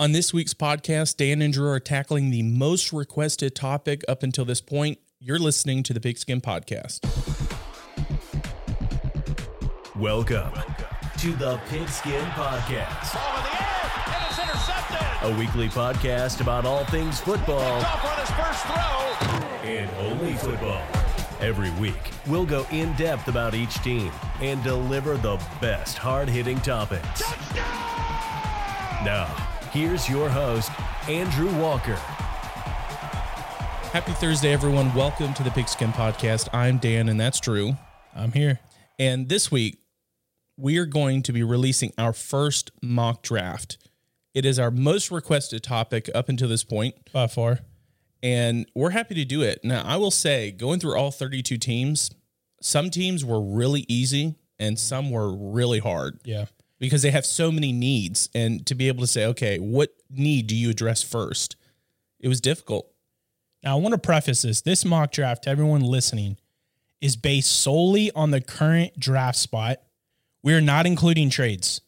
On this week's podcast, Dan and Drew are tackling the most requested topic up until this point. You're listening to the Pigskin Podcast. Welcome to the Pigskin Podcast, Ball in the air, and it's intercepted. a weekly podcast about all things football Off on his first throw. and only football. Every week, we'll go in depth about each team and deliver the best hard hitting topics. Now, here's your host, Andrew Walker. Happy Thursday, everyone. Welcome to the Pigskin Podcast. I'm Dan, and that's Drew. I'm here. And this week, we are going to be releasing our first mock draft. It is our most requested topic up until this point, By far. and we're happy to do it. Now, I will say, going through all 32 teams, some teams were really easy and some were really hard. Yeah. Because they have so many needs and to be able to say okay what need do you address first it was difficult Now, I want to preface this. This mock draft, everyone listening, is based solely on the current draft spot. We're not including trades.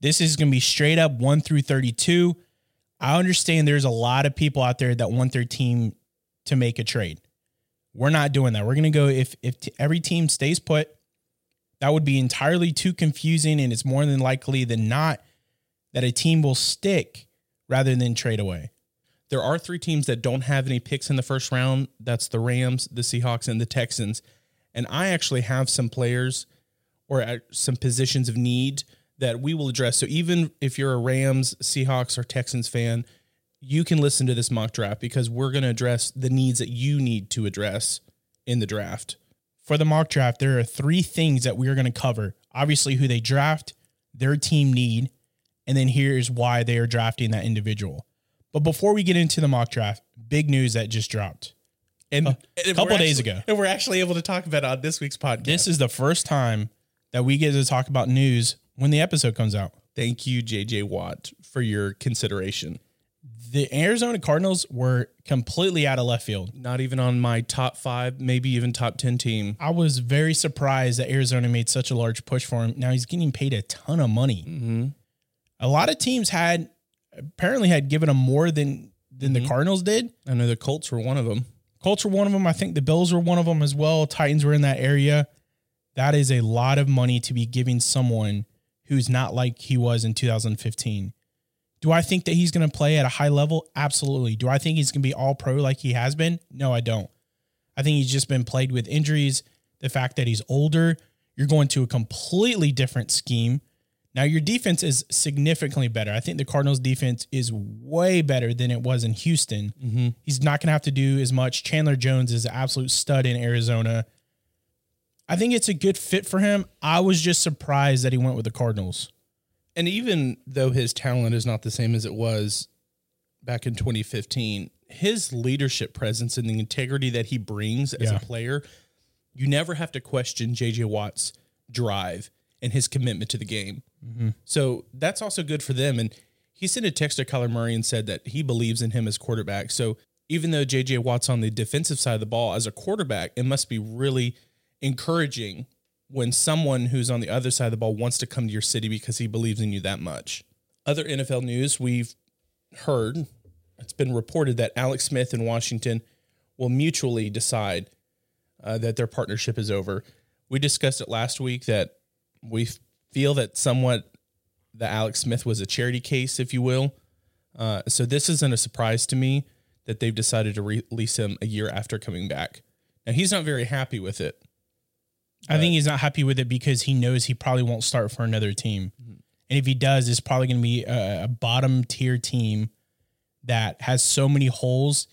This is going to be straight up 1 through 32. I understand there's a lot of people out there that want their team to make a trade. We're not doing that. We're going to go if if t- every team stays put, that would be entirely too confusing and it's more than likely than not that a team will stick rather than trade away. there are three teams that don't have any picks in the first round. That's the rams the seahawks and the texans. And i actually have some players or uh, some positions of need that we will address. So even if you're a rams seahawks or texans fan you can listen to this mock draft because we're going to address the needs that you need to address in the draft for the mock draft, there are three things that we are going to cover. Obviously, who they draft, their team need, and then here's why they are drafting that individual. But before we get into the mock draft, big news that just dropped. and, oh, A and couple days actually- ago. and we're actually able to talk about it on this week's podcast This is the first time that we get to talk about news when the episode comes out. Thank you, JJ Watt, for your consideration. The Arizona Cardinals were completely out of left field. Not even on my top five, maybe even top 10 team. I was very surprised that Arizona made such a large push for him. Now he's getting paid a ton of money. Mm-hmm. A lot of teams had apparently had given him more than than the Cardinals did. I know the Colts were one of them. Colts were one of them. I think the Bills were one of them as well. Titans were in that area. That is a lot of money to be giving someone who's not like he was in 2015. Do I think that he's going to play at a high level? Absolutely. Do I think he's going to be all pro like he has been? No, I don't. I think he's just been plagued with injuries. The fact that he's older, you're going to a completely different scheme. Now, your defense is significantly better. I think the Cardinals' defense is way better than it was in Houston. Mm-hmm. He's not going to have to do as much. Chandler Jones is an absolute stud in Arizona. I think it's a good fit for him. I was just surprised that he went with the Cardinals. And even though his talent is not the same as it was back in 2015, his leadership presence and the integrity that he brings as Yeah. a player, you never have to question JJ Watt's drive and his commitment to the game. Mm-hmm. So that's also good for them. And he sent a text to Kyler Murray and said that he believes in him as quarterback. So even though JJ Watt's on the defensive side of the ball as a quarterback, it must be really encouraging when someone who's on the other side of the ball wants to come to your city because he believes in you that much. Other NFL news we've heard, it's been reported that Alex Smith and Washington will mutually decide uh, that their partnership is over. We discussed it last week that we feel that somewhat that Alex Smith was a charity case, if you will. Uh, so this isn't a surprise to me that they've decided to re- release him a year after coming back. Now he's not very happy with it. I think he's not happy with it because he knows he probably won't start for another team. Mm-hmm. And if he does, it's probably going to be a, a bottom tier team that has so many holes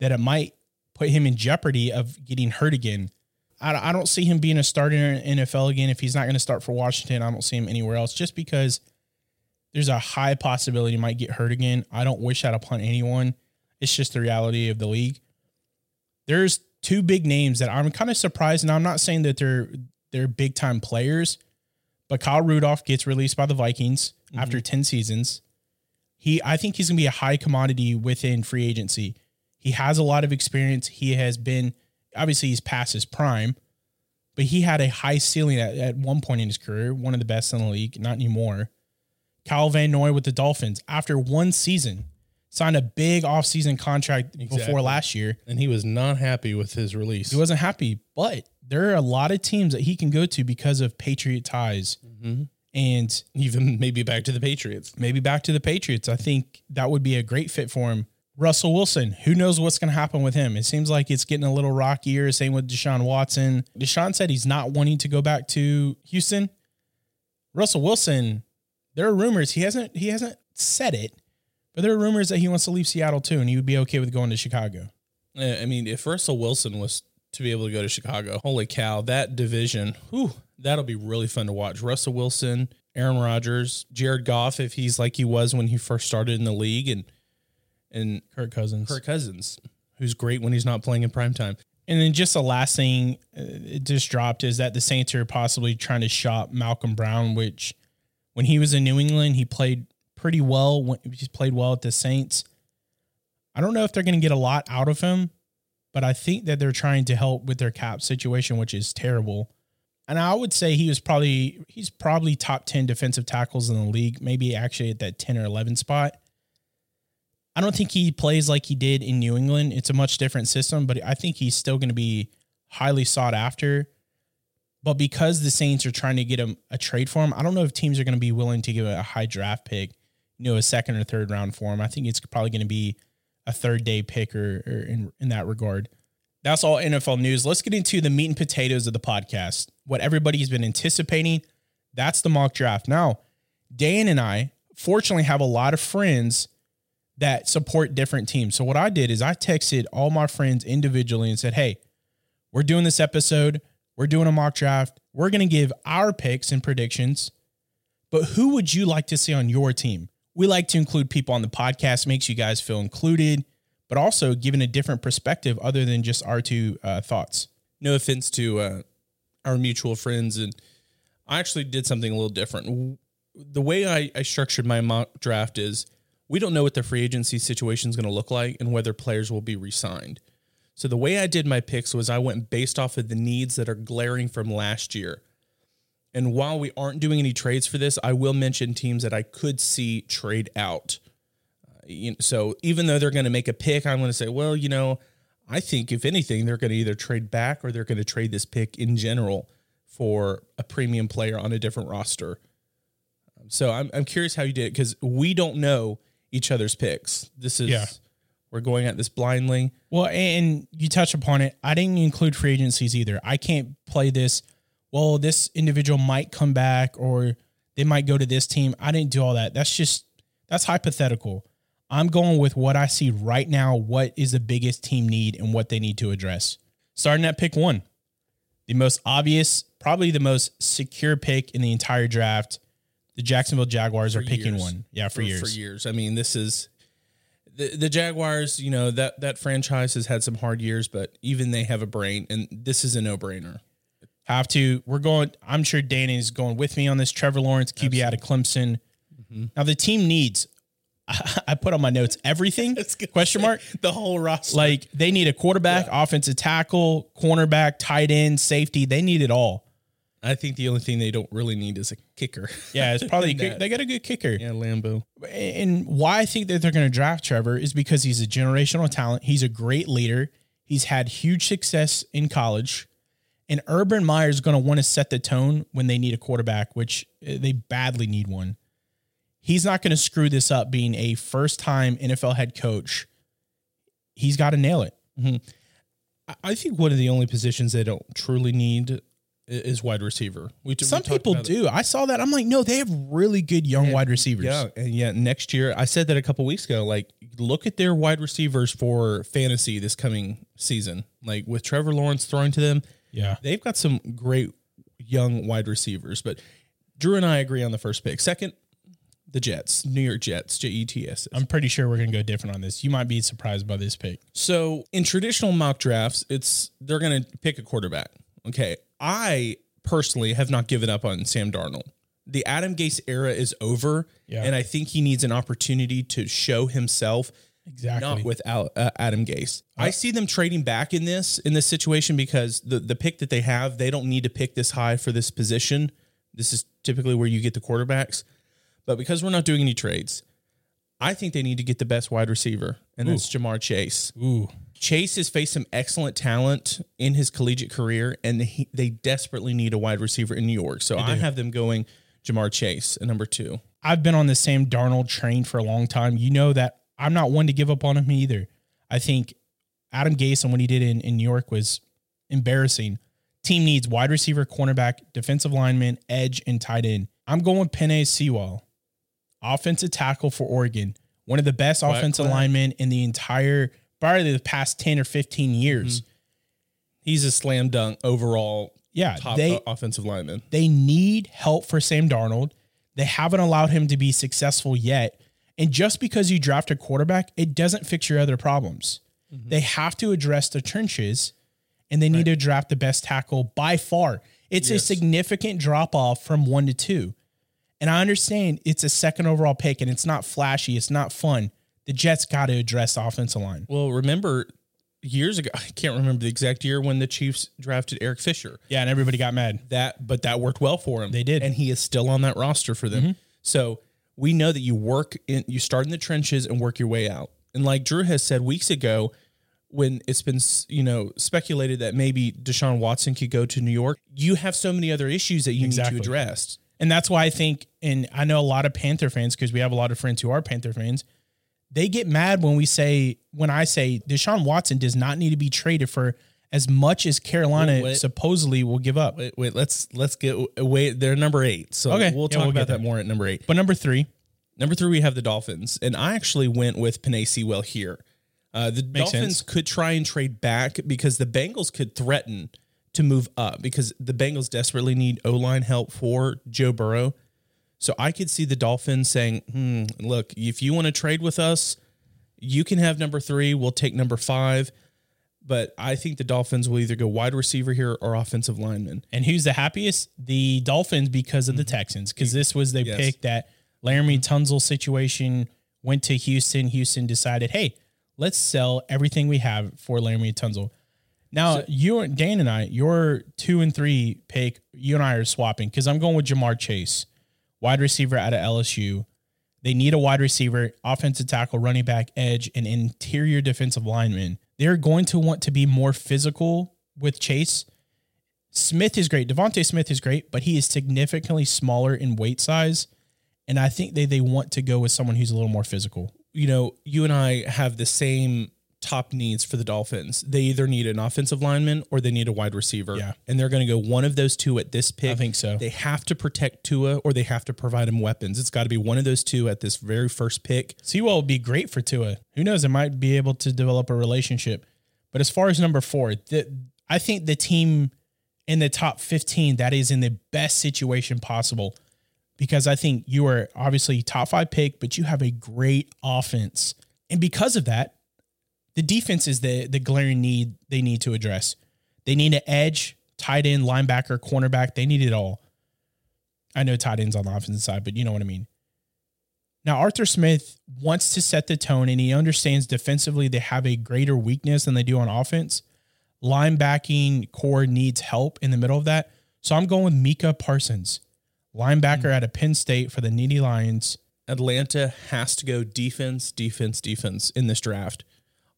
that it might put him in jeopardy of getting hurt again. I, I don't see him being a starter in NFL again. If he's not going to start for Washington, I don't see him anywhere else just because there's a high possibility he might get hurt again. I don't wish that upon anyone. It's just the reality of the league. There's two big names that I'm kind of surprised, and I'm not saying that they're they're big time players, but Kyle Rudolph gets released by the Vikings mm-hmm. after 10 seasons. He I think he's gonna be a high commodity within free agency. He has a lot of experience. He has been obviously he's past his prime, but he had a high ceiling at, at one point in his career, one of the best in the league, not anymore. Kyle Van Noy with the Dolphins after one season, signed a big offseason contract Exactly. before last year. And he was not happy with his release. He wasn't happy, but there are a lot of teams that he can go to because of Patriot ties. Mm-hmm. And even maybe back to the Patriots. maybe back to the Patriots. I think that would be a great fit for him. Russell Wilson, who knows what's going to happen with him? It seems like it's getting a little rockier. Same with Deshaun Watson. Deshaun said he's not wanting to go back to Houston. Russell Wilson, there are rumors he hasn't he hasn't said it, but there are rumors that he wants to leave Seattle too, and he would be okay with going to Chicago. I mean, if Russell Wilson was to be able to go to Chicago, holy cow, that division, whew, that'll be really fun to watch. Russell Wilson, Aaron Rodgers, Jared Goff, if he's like he was when he first started in the league, and and Kirk Cousins. Kirk Cousins, who's great when he's not playing in primetime. And then just the last thing uh, it just dropped is that the Saints are possibly trying to shop Malcom Brown, which when he was in New England, he played pretty well. When he played well at the Saints. I don't know if they're going to get a lot out of him, but I think that they're trying to help with their cap situation, which is terrible. And I would say he was probably he's probably top ten defensive tackles in the league, maybe actually at that ten or eleven spot. I don't think he plays like he did in New England. It's a much different system, but I think he's still going to be highly sought after. But because the Saints are trying to get him a trade for him, I don't know if teams are going to be willing to give a high draft pick, you know, a second or third round for him. I think it's probably going to be a third day pick or, or in, in that regard. That's all NFL news. Let's get into the meat and potatoes of the podcast. What everybody's been anticipating. That's the mock draft. Now, Dan and I fortunately have a lot of friends that support different teams. So what I did is I texted all my friends individually and said, "Hey, we're doing this episode. We're doing a mock draft. We're going to give our picks and predictions. But who would you like to see on your team? We like to include people on the podcast, makes you guys feel included, but also giving a different perspective other than just our two uh, thoughts. no offense to uh, our mutual friends and i actually did something a little different. The way I, I structured my mock draft is we don't know what the free agency situation is going to look like and whether players will be re-signed. So the way i did my picks was i went based off of the needs that are glaring from last year and while we aren't doing any trades for this i will mention teams that i could see trade out Uh, you know, so even though they're going to make a pick i'm going to say well you know I think if anything, they're going to either trade back or they're going to trade this pick in general for a premium player on a different roster. Um, So I'm I'm curious how you did it because we don't know each other's picks. This is Yeah. we're going at this blindly. Well, and you touch upon it. I didn't include free agencies either. I can't play this. Well, this individual might come back or they might go to this team. I didn't do all that. That's just that's hypothetical. I'm going with what I see right now. What is the biggest team need and what they need to address? Starting at pick one, the most obvious, probably the most secure pick in the entire draft. The Jacksonville Jaguars are picking years. one. Yeah, for, years. For years. I mean, this is the the Jaguars. You know that that franchise has had some hard years, but even they have a brain, and this is a no brainer. Have to. We're going. I'm sure Danny's going with me on this. Trevor Lawrence, QB out of Clemson. Mm-hmm. Now the team needs. I put on my notes everything question mark. The whole roster. Like they need a quarterback, offensive tackle, cornerback, tight end, safety. They need it all. I think the only thing they don't really need is a kicker. Yeah, it's probably That- they got a good kicker. yeah, Lambo. And why I think that they're going to draft Trevor is because he's a generational talent. He's a great leader. He's had huge success in college. And Urban Meyer is going to want to set the tone when they need a quarterback, which uh, they badly need one. He's not going to screw this up being a first time NFL head coach. He's got to nail it. I- I think one of the only positions they don't truly need is wide receiver. We, we Some talked people about it. do. I saw that. I'm like, no, they have really good young wide receivers. Yeah, and yeah, next year I said that a couple weeks ago. Like, look at their wide receivers for fantasy this coming season. Like with Trevor Lawrence throwing to them, Yeah. they've got some great young wide receivers. But Drew and I agree on the first pick. Second, the Jets, New York Jets, J E T S. I'm pretty sure we're going to go different on this. You might be surprised by this pick. So in traditional mock drafts, it's they're going to pick a quarterback. Okay, I personally have not given up on Sam Darnold. The Adam Gase era is over, Yeah. and I think he needs an opportunity to show himself. Exactly. Not without uh, Adam Gase. I see them trading back in this in this situation because the the pick that they have, they don't need to pick this high for this position. This is typically where you get the quarterbacks. But because we're not doing any trades, I think they need to get the best wide receiver, and that's Ja'Marr Chase. Ooh. Chase has faced some excellent talent in his collegiate career, and he, they desperately need a wide receiver in New York. So I have them going Ja'Marr Chase at number two. I've been on the Sam Darnold train for a long time. You know that I'm not one to give up on him either. I think Adam Gase and what he did in, in New York was embarrassing. Team needs wide receiver, cornerback, defensive lineman, edge, and tight end. I'm going Penei Sewell, offensive tackle for Oregon. One of the best offensive quack. linemen in the entire, probably the past 10 or 15 years. He's a slam dunk overall Yeah, top they uh, offensive lineman. they need help for Sam Darnold. They haven't allowed him to be successful yet. And just because you draft a quarterback, it doesn't fix your other problems. Mm-hmm. They have to address the trenches and they need to draft the best tackle by far. It's a significant drop off from one to two. And I understand it's a second overall pick and it's not flashy, it's not fun. The Jets got to address the offensive line. Well, remember years ago, I can't remember the exact year when the Chiefs drafted Eric Fisher. Yeah, and everybody got mad. That, but that worked well for him. They did. and he is still on that roster for them. Mm-hmm. So we know that you work in, you start in the trenches and work your way out. And like Drew has said weeks ago, when it's been you know speculated that maybe Deshaun Watson could go to New York, you have so many other issues that you Exactly. need to address. And that's why I think, and I know a lot of Panther fans, because we have a lot of friends who are Panther fans, they get mad when we say, when I say Deshaun Watson does not need to be traded for as much as Carolina Wait. supposedly will give up. Wait, wait, let's let's get wait. They're number eight, so Okay. we'll Yeah, talk we'll about that more at number eight. But number three, Number three, we have the Dolphins, and I actually went with Penei Sewell here. Uh, the Makes Dolphins sense. could try and trade back because the Bengals could threaten to move up because the Bengals desperately need O line help for Joe Burrow. So I could see the Dolphins saying, hmm, "Look, if you want to trade with us, you can have number three. We'll take number five. But I think the Dolphins will either go wide receiver here or offensive lineman. and who's the happiest? The Dolphins because of the mm-hmm. Texans, because this was the Yes. pick that Laremy mm-hmm. Tunsil situation went to Houston. Houston decided, hey, let's sell everything we have for Laremy Tunsil. Now, you and Dan and I, your two and three pick, you and I are swapping because I'm going with Ja'Marr Chase, wide receiver out of LSU. They need a wide receiver, offensive tackle, running back, edge, and interior defensive lineman. They're going to want to be more physical with Chase. Smith is great. DeVonta Smith is great, but he is significantly smaller in weight size. And I think they, they want to go with someone who's a little more physical. you know, you and I have the same top needs for the Dolphins. They either need an offensive lineman or they need a wide receiver. Yeah. And they're going to go one of those two at this pick. I think so. They have to protect Tua or they have to provide him weapons. It's got to be one of those two at this very first pick. Sewell would be great for Tua. Who knows? It might be able to develop a relationship. But as far as number four, the, I think the team in the top 15 that is in the best situation possible because I think you are obviously top five pick, but you have a great offense. And because of that, the defense is the, the glaring need they need to address. They need an edge, tight end, linebacker, cornerback. They need it all. I know tight ends on the offensive side, but you know what I mean. Now, Arthur Smith wants to set the tone and he understands defensively they have a greater weakness than they do on offense. Linebacking core needs help in the middle of that. So I'm going with Micah Parsons, linebacker mm. out of Penn State for the Nittany Lions. Atlanta has to go defense, defense, defense in this draft.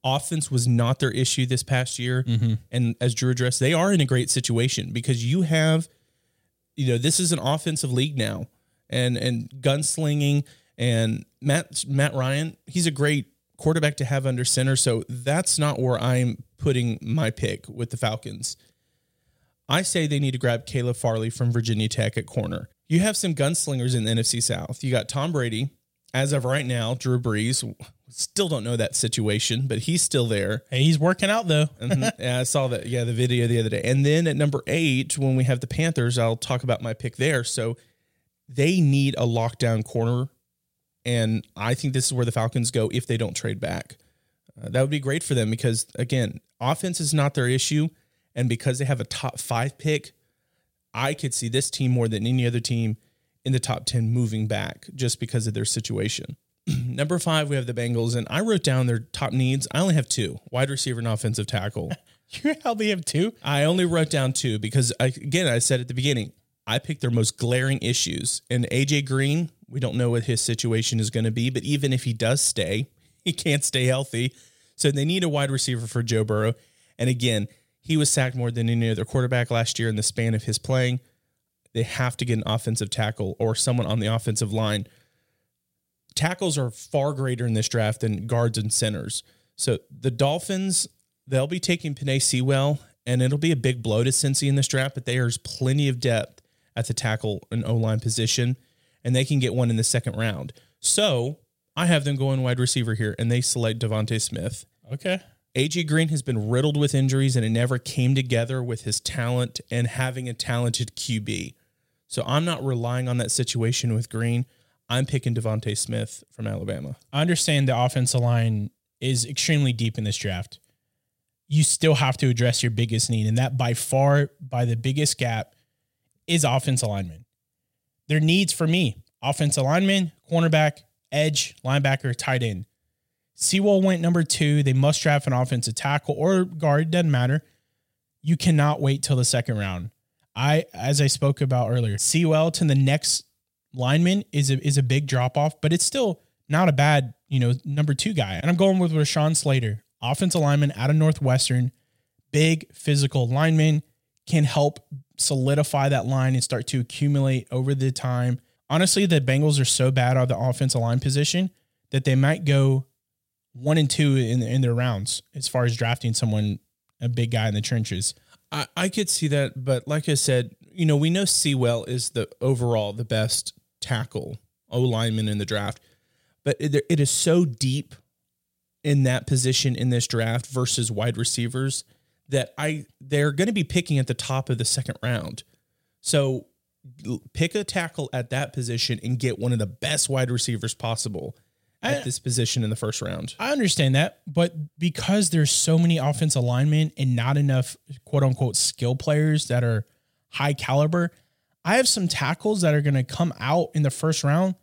Offense was not their issue this past year. Mm-hmm. And as Drew addressed, they are in a great situation because you have, you know, this is an offensive league now. And and gunslinging and Matt Matt Ryan, he's a great quarterback to have under center. So that's not where I'm putting my pick with the Falcons. I say they need to grab Caleb Farley from Virginia Tech at corner. You have some gunslingers in the NFC South. You got Tom Brady. As of right now, Drew Brees. Still don't know that situation, but he's still there. Hey, he's working out though. Mhm. yeah, I saw that. Yeah, the video the other day. And then at number eight, when we have the Panthers, I'll talk about my pick there. So they need a lockdown corner. And I think this is where the Falcons go if they don't trade back. Uh, that would be great for them because, again, offense is not their issue. And because they have a top five pick, I could see this team more than any other team in the top 10 moving back just because of their situation. Number five, we have the Bengals, and I wrote down their top needs. I only have two wide receiver and offensive tackle. You only have two. I only wrote down two because, I, again, I said at the beginning, I picked their most glaring issues. And AJ Green, we don't know what his situation is going to be, but even if he does stay, he can't stay healthy. So they need a wide receiver for Joe Burrow. And again, he was sacked more than any other quarterback last year in the span of his playing. They have to get an offensive tackle or someone on the offensive line. Tackles are far greater in this draft than guards and centers. So the Dolphins, they'll be taking Penei Sewell, and it'll be a big blow to Cincy in this draft, but there's plenty of depth at the tackle and O line position, and they can get one in the second round. So I have them going wide receiver here, and they select DeVonta Smith. Okay. AJ Green has been riddled with injuries and it never came together with his talent and having a talented QB. So I'm not relying on that situation with Green. I'm picking DeVonta Smith from Alabama. I understand the offensive line is extremely deep in this draft. You still have to address your biggest need, and that by far, by the biggest gap, is offensive lineman. Their needs for me: offensive lineman, cornerback, edge, linebacker, tight end. Sewell went number two. They must draft an offensive tackle or guard, doesn't matter. You cannot wait till the second round. I, as I spoke about earlier, Sewell to the next lineman is a is a big drop off, but it's still not a bad, you know, number two guy. And I'm going with Rashawn Slater, offensive lineman out of Northwestern, big physical lineman, can help solidify that line and start to accumulate over the time. Honestly, the Bengals are so bad on the offensive line position that they might go one and two in in their rounds as far as drafting someone a big guy in the trenches. I, I could see that, but like I said, you know, we know Sewell is the overall the best tackle O lineman in the draft, but it, it is so deep in that position in this draft versus wide receivers that I they're going to be picking at the top of the second round. So pick a tackle at that position and get one of the best wide receivers possible at I- this position in the first round. I understand that, but because there's so many offensive linemen and not enough quote unquote skill players that are high caliber, I have some tackles that are going to come out in the first round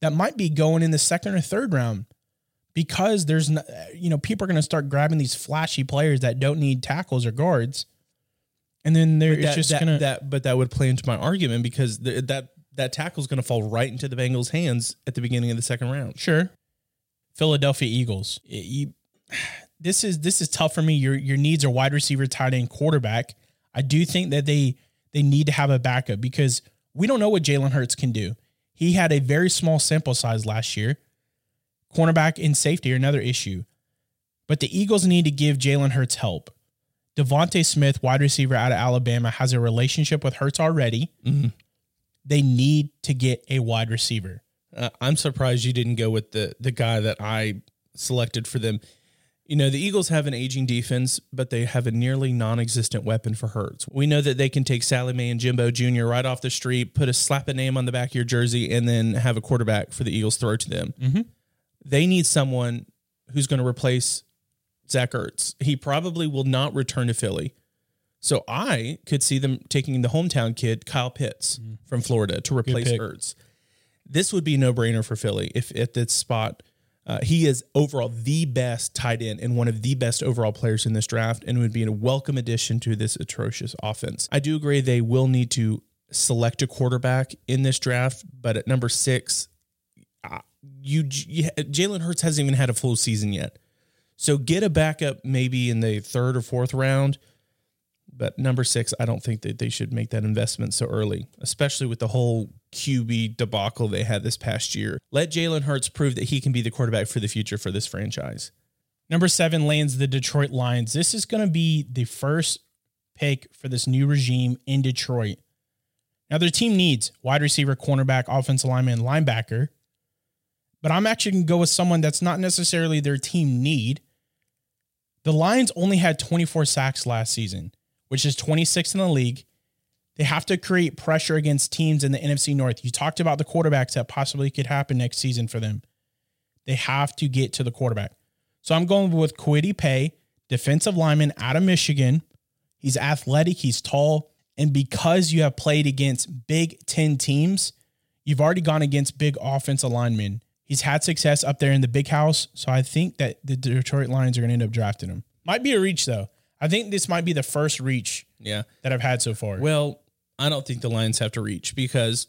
that might be going in the second or third round because there's you know people are going to start grabbing these flashy players that don't need tackles or guards, and then they're it's just that, going to that, but that would play into my argument because the, that that tackle is going to fall right into the Bengals' hands at the beginning of the second round. Sure. Philadelphia Eagles. It- you- this is this is tough for me. Your your needs are wide receiver, tight end, quarterback. I do think that they they need to have a backup because we don't know what Jalen Hurts can do. He had a very small sample size last year. Cornerback and safety are another issue. But the Eagles need to give Jalen Hurts help. DeVonta Smith, wide receiver out of Alabama, has a relationship with Hurts already. Mm-hmm. They need to get a wide receiver. Uh, I'm surprised you didn't go with the the guy that I selected for them. You know, the Eagles have an aging defense, but they have a nearly non-existent weapon for Hurts. We know that they can take Sally Mae and Jimbo Jr. right off the street, put a slap a name on the back of your jersey, and then have a quarterback for the Eagles throw to them. They need someone who's going to replace Zach Ertz. He probably will not return to Philly. So I could see them taking the hometown kid, Kyle Pitts from Florida, to replace. Ertz. This would be no brainer for Philly if at this spot. Uh, he is overall the best tight end and one of the best overall players in this draft, and would be a welcome addition to this atrocious offense. I do agree they will need to select a quarterback in this draft, but at number six, uh, you, you Jalen Hurts hasn't even had a full season yet. So get a backup maybe in the third or fourth round. But number six, I don't think that they should make that investment so early, especially with the whole QB debacle they had this past year. Let Jalen Hurts prove that he can be the quarterback for the future for this franchise. Number seven lands the Detroit Lions. This is going to be the first pick for this new regime in Detroit. Now, their team needs wide receiver, cornerback, offensive lineman, linebacker. But I'm actually going to go with someone that's not necessarily their team need. The Lions only had 24 sacks last season, which is 26th in the league. They have to create pressure against teams in the NFC North. You talked about the quarterbacks that possibly could happen next season for them. They have to get to the quarterback. So I'm going with Kwity Paye, defensive lineman out of Michigan. He's athletic, he's tall, and because you have played against Big Ten teams, you've already gone against big offensive linemen. He's had success up there in the big house, so I think that the Detroit Lions are going to end up drafting him. Might be a reach though. I think this might be the first reach Yeah. that I've had so far. Well, I don't think the Lions have to reach because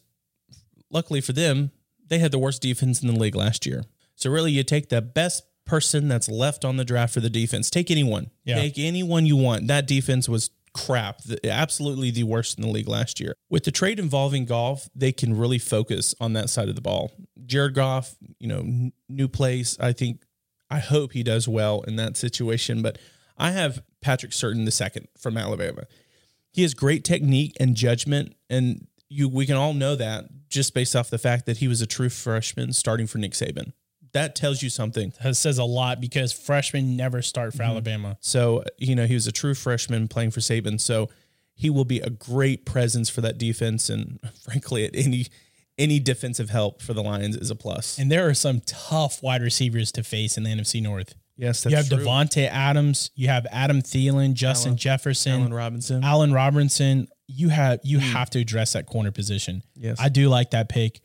luckily for them, they had the worst defense in the league last year. So really you take the best person that's left on the draft for the defense. Take anyone. Yeah. Take anyone you want. That defense was crap. The- absolutely the worst in the league last year. With the trade involving Goff, they can really focus on that side of the ball. Jared Goff, you know, n- new place. I think I hope he does well in that situation, but I have Patrick Surtain the second from Alabama. He has great technique and judgment, and you we can all know that just based off the fact that he was a true freshman starting for Nick Saban. That tells you something. That says a lot because freshmen never start for mm-hmm. Alabama. So, you know, he was a true freshman playing for Saban. So he will be a great presence for that defense. And frankly, at any any defensive help for the Lions is a plus. And there are some tough wide receivers to face in the NFC North. Yes, that's you have Davante Adams, you have Adam Thielen, Justin Jefferson, Allen Allen, Robinson. Robinson. You have you hmm. have to address that corner position. Yes. I do like that pick.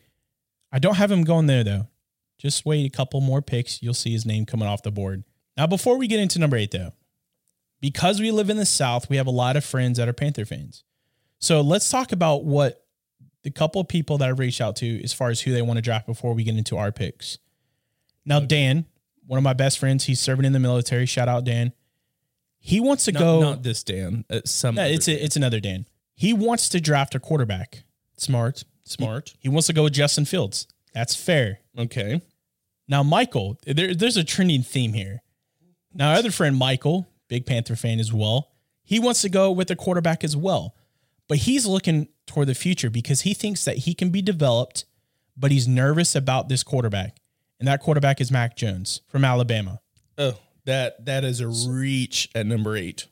I don't have him going there though. Just wait a couple more picks. You'll see his name coming off the board. Now, before we get into number eight, though, because we live in the South, we have a lot of friends that are Panther fans. So let's talk about what the couple of people that I've reached out to as far as who they want to draft before we get into our picks. Now, Dan, one of my best friends, he's serving in the military. Shout out, Dan. He wants to not, go. not this Dan. Uh, some No, it's a, it's another Dan. He wants to draft a quarterback. smart. Smart. He wants to go with Justin Fields. That's fair. Okay. Now, Michael, there, there's a trending theme here. Now, our other friend Michael, big Panther fan as well, he wants to go with a quarterback as well, but he's looking toward the future because he thinks that he can be developed, but he's nervous about this quarterback, and that quarterback is Mac Jones from Alabama. Oh, that that is a reach at number eight.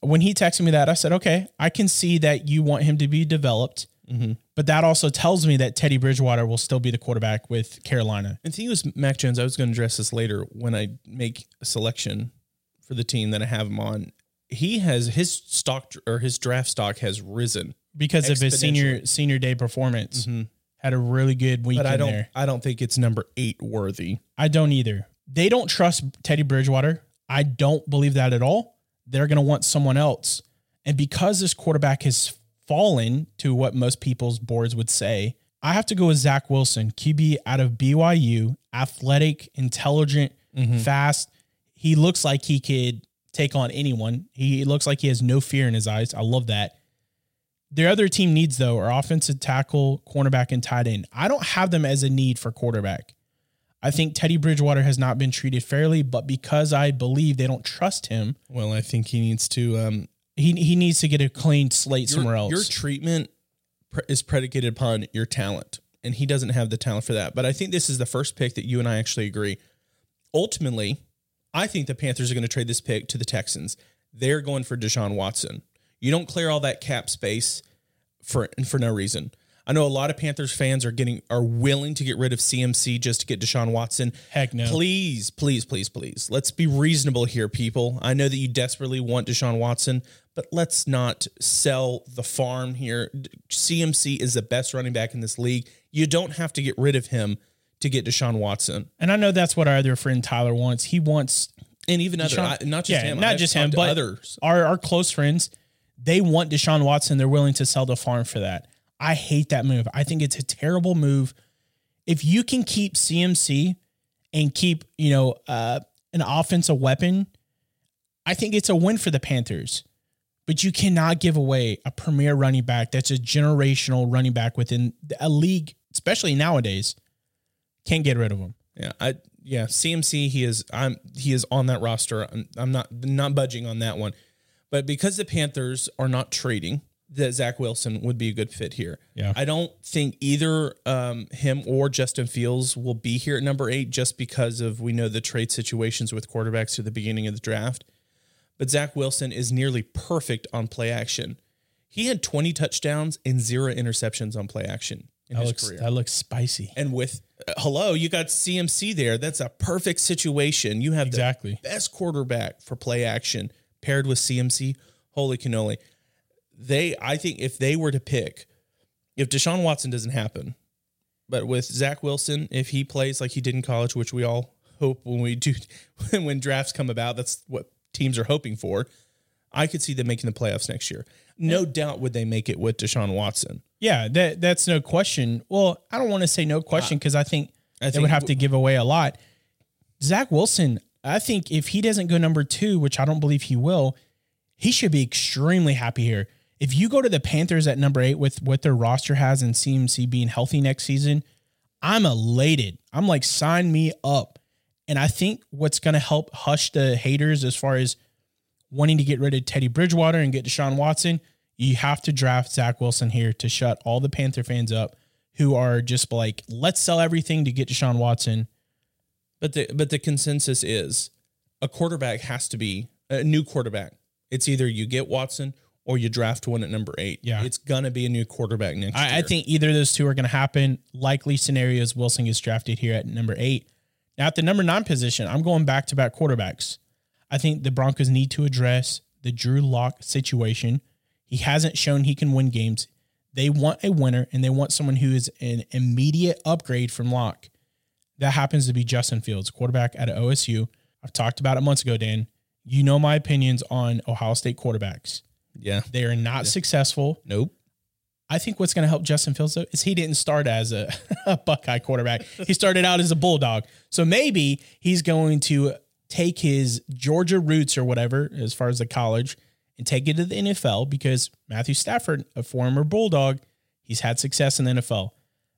When he texted me that, I said, "Okay, I can see that you want him to be developed." Mm-hmm. But that also tells me that Teddy Bridgewater will still be the quarterback with Carolina. And the thing was Mac Jones. I was going to address this later when I make a selection for the team that I have him on. He has his stock or his draft stock has risen, because of his senior senior day performance. Mm-hmm. Had a really good weekend but I don't. there. I don't think it's number eight worthy. I don't either. They don't trust Teddy Bridgewater. I don't believe that at all. They're going to want someone else. And because this quarterback has fallen to what most people's boards would say, I have to go with Zach Wilson, QB out of BYU, athletic, intelligent, mm-hmm. fast. He looks like he could take on anyone. He looks like he has no fear in his eyes. I love that. Their other team needs, though, are offensive tackle, cornerback, and tight end. I don't have them as a need for quarterback. I think Teddy Bridgewater has not been treated fairly, but because I believe they don't trust him, Well, I think he needs to. Um, he he needs to get a clean slate your, somewhere else. Your treatment is predicated upon your talent, and he doesn't have the talent for that. But I think this is the first pick that you and I actually agree. Ultimately, I think the Panthers are going to trade this pick to the Texans. They're going for Deshaun Watson. You don't clear all that cap space for for no reason. I know a lot of Panthers fans are getting are willing to get rid of CMC just to get Deshaun Watson. Heck no. Please, please, please, please. Let's be reasonable here, people. I know that you desperately want Deshaun Watson, but let's not sell the farm here. CMC is the best running back in this league. You don't have to get rid of him to get Deshaun Watson. and I know that's what our other friend Tyler wants. He wants And even other, Deshaun- I- not just yeah, him, not I've just him, but others. Our our close friends, they want Deshaun Watson. They're willing to sell the farm for that. I hate that move. I think it's a terrible move. If you can keep CMC and keep you know uh, an offensive weapon, I think it's a win for the Panthers. But you cannot give away a premier running back that's a generational running back within a league, especially nowadays. Can't get rid of him. Yeah, I yeah, CMC he is I'm he is on that roster. I'm, I'm not not budging on that one. But because the Panthers are not trading, that Zach Wilson would be a good fit here. Yeah. I don't think either um, him or Justin Fields will be here at number eight just because of we know the trade situations with quarterbacks at the beginning of the draft. But Zach Wilson is nearly perfect on play action. He had 20 touchdowns and zero interceptions on play action in That his looks career. that looks spicy. And with uh, hello, you got CMC there. That's a perfect situation. You have Exactly. the best quarterback for play action paired with CMC. Holy cannoli. They, I think, if they were to pick, if Deshaun Watson doesn't happen, but with Zach Wilson, if he plays like he did in college, which we all hope when we do, when drafts come about, that's what teams are hoping for. I could see them making the playoffs next year. No doubt would they make it with Deshaun Watson. Yeah, that that's no question. Well, I don't want to say no question because I think I they think would have to give away a lot. Zach Wilson, I think if he doesn't go number two, which I don't believe he will, he should be extremely happy here. If you go to the Panthers at number eight with what their roster has and CMC being healthy next season, I'm elated. I'm like, sign me up. And I think what's going to help hush the haters as far as wanting to get rid of Teddy Bridgewater and get Deshaun Watson, you have to draft Zach Wilson here to shut all the Panther fans up who are just like, let's sell everything to get Deshaun Watson. But the but the consensus is a quarterback has to be a new quarterback. It's either you get Watson or you draft one at number eight. Yeah. It's gonna be a new quarterback next year. I, I think either of those two are going to happen. Likely scenarios Wilson gets drafted here at number eight. Now at the number nine position, I'm going back to back quarterbacks. I think the Broncos need to address the Drew Lock situation. He hasn't shown he can win games. They want a winner and they want someone who is an immediate upgrade from Lock. That happens to be Justin Fields, quarterback at OSU. I've talked about it months ago, Dan. You know my opinions on Ohio State quarterbacks. yeah. They are not successful. Nope. I think what's going to help Justin Fields though is he didn't start as a, a Buckeye quarterback. He started out as a Bulldog. So maybe he's going to take his Georgia roots or whatever, as far as the college, and take it to the NFL because Matthew Stafford, a former Bulldog, he's had success in the NFL.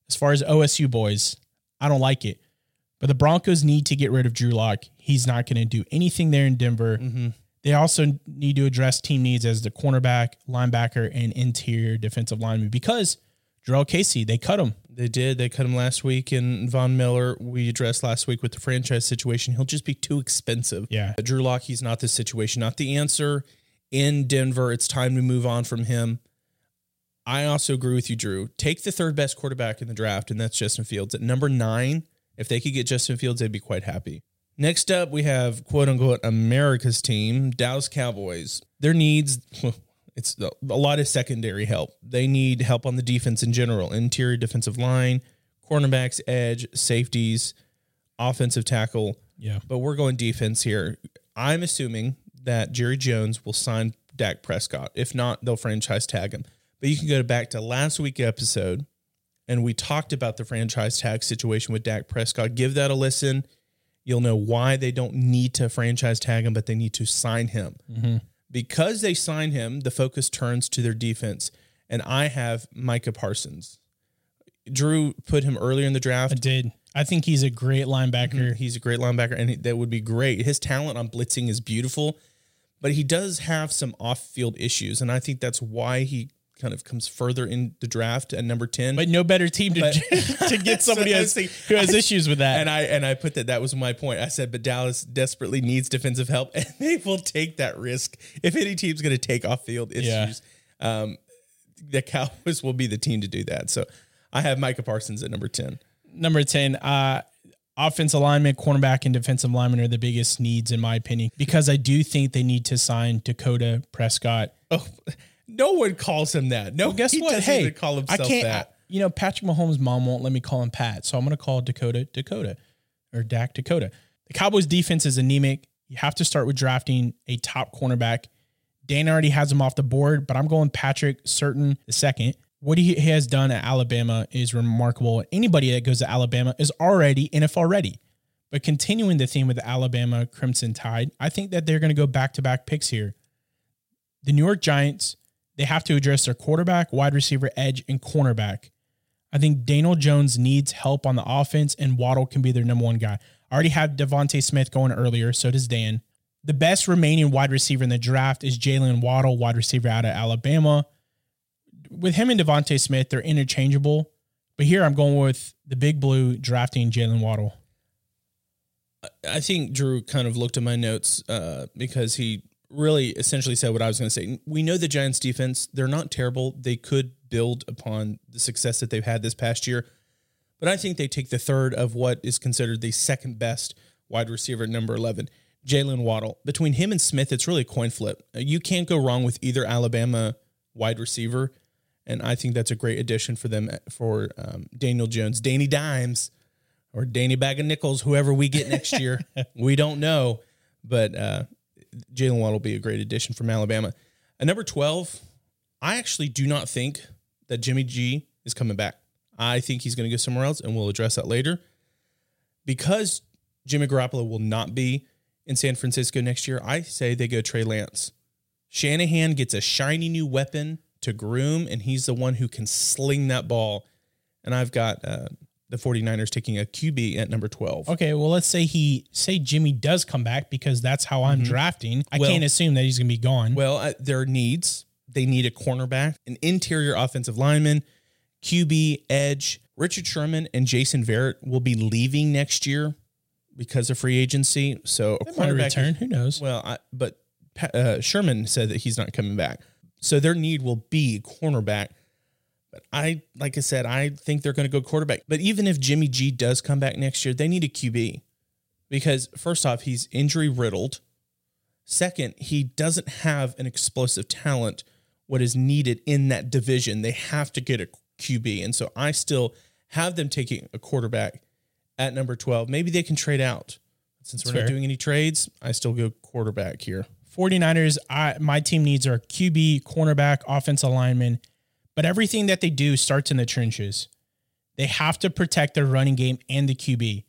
As far as OSU boys, I don't like it. But the Broncos need to get rid of Drew Lock. He's not going to do anything there in Denver. Mm-hmm. They also need to address team needs as the cornerback, linebacker, and interior defensive lineman because Jurrell Casey, they cut him. They did. They cut him last week, and Von Miller we addressed last week with the franchise situation. He'll just be too expensive. Yeah. Drew Lock, he's not the situation, not the answer. In Denver, it's time to move on from him. I also agree with you, Drew. Take the third best quarterback in the draft, and that's Justin Fields. At number nine, if they could get Justin Fields, they'd be quite happy. Next up, we have quote unquote America's team, Dallas Cowboys. Their needs, it's a lot of secondary help. They need help on the defense in general, interior defensive line, cornerbacks, edge, safeties, offensive tackle. Yeah. But we're going defense here. I'm assuming that Jerry Jones will sign Dak Prescott. If not, they'll franchise tag him. But you can go back to last week's episode, and we talked about the franchise tag situation with Dak Prescott. Give that a listen. You'll know why they don't need to franchise tag him, but they need to sign him. Mm-hmm. Because they sign him, the focus turns to their defense. And I have Micah Parsons. Drew put him earlier in the draft. I did. I think he's a great linebacker. Mm-hmm. He's a great linebacker, and that would be great. His talent on blitzing is beautiful, but he does have some off-field issues, and I think that's why he kind of comes further in the draft at number ten. But no better team to, to get somebody So who has, who has issues with that. and I and I put that that was my point. I said, but Dallas desperately needs defensive help, and they will take that risk if any team's going to take off-field Yeah. issues. Um, the Cowboys will be the team to do that. So I have Micah Parsons at number ten. Number 10, uh, offensive lineman, cornerback, and defensive lineman are the biggest needs, in my opinion, because I do think they need to sign Dakota Prescott. Oh, no one calls him that. No, Guess he what? doesn't Hey, even call I can't. that. You know, Patrick Mahomes' mom won't let me call him Pat, so I'm going to call Dakota Dakota or Dak Dakota. The Cowboys' defense is anemic. You have to start with drafting a top cornerback. Dan already has him off the board, but I'm going Patrick Surtain the second. What he has done at Alabama is remarkable. Anybody that goes to Alabama is already NFL ready. But continuing the theme with the Alabama Crimson Tide, I think that they're going to go back to back picks here. The New York Giants, they have to address their quarterback, wide receiver, edge, and cornerback. I think Daniel Jones needs help on the offense, and Waddle can be their number one guy. I already have DeVonta Smith going earlier, so does Dan. The best remaining wide receiver in the draft is Jaylen Waddle, wide receiver out of Alabama. With him and DeVonta Smith, they're interchangeable. But here I'm going with the big blue drafting Jaylen Waddle. I think Drew kind of looked at my notes uh, because he really essentially said what I was going to say. We know the Giants' defense; they're not terrible. They could build upon the success that they've had this past year, but I think they take the third of what is considered the second best wide receiver, at number eleven, Jaylen Waddle. Between him and Smith, it's really a coin flip. You can't go wrong with either Alabama wide receiver, and I think that's a great addition for them for um, Daniel Jones, Danny Dimes or Danny Bag of Nickels, whoever we get next year. we don't know, but uh, Jaylen Waddle will be a great addition from Alabama. At number 12, I actually do not think that Jimmy G is coming back. I think he's going to go somewhere else, and we'll address that later. Because Jimmy Garoppolo will not be in San Francisco next year, I say they go Trey Lance. Shanahan gets a shiny new weapon to groom, and he's the one who can sling that ball. And I've got uh, the 49ers taking a QB at number 12. Okay, well, let's say he say Jimmy does come back because that's how I'm drafting. I Well- can't assume that he's going to be gone. Well, uh, their needs they need a cornerback, an interior offensive lineman, QB, edge. Richard Sherman and Jason Verrett will be leaving next year because of free agency. So a cornerback return. Who knows? Well, I, but uh, Sherman said that he's not coming back. So their need will be cornerback. But I, like I said, I think they're going to go quarterback. But even if Jimmy G does come back next year, they need a QB because first off, he's injury riddled. Second, he doesn't have an explosive talent. What is needed in that division, they have to get a QB, and so I still have them taking a quarterback at number twelve. Maybe they can trade out. Since we're fair. not doing any trades, I still go quarterback here. 49ers, I, my team needs are QB, cornerback, offensive lineman, but everything that they do starts in the trenches. They have to protect their running game and the QB.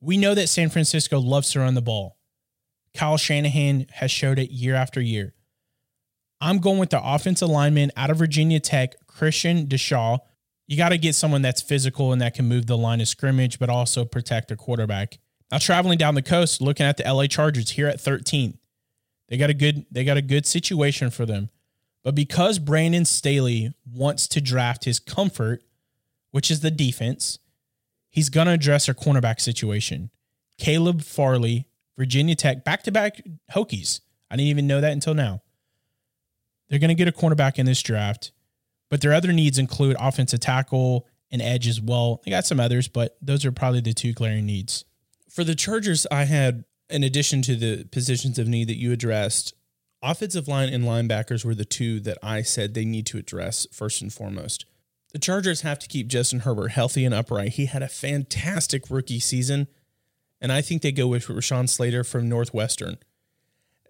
We know that San Francisco loves to run the ball. Kyle Shanahan has showed it year after year. I'm going with the offensive lineman out of Virginia Tech, Christian Darrisaw. You got to get someone that's physical and that can move the line of scrimmage, but also protect their quarterback. Now, traveling down the coast, looking at the LA Chargers here at 13. they got a good they got a good situation for them. But because Brandon Staley wants to draft his comfort, which is the defense, he's going to address their cornerback situation. Caleb Farley, Virginia Tech, back-to-back Hokies. I didn't even know that until now. They're going to get a cornerback in this draft, but their other needs include offensive tackle and edge as well. They got some others, but those are probably the two glaring needs. For the Chargers, I had, in addition to the positions of need that you addressed, offensive line and linebackers were the two that I said they need to address first and foremost. The Chargers have to keep Justin Herbert healthy and upright. He had a fantastic rookie season, and I think they go with Rashawn Slater from Northwestern.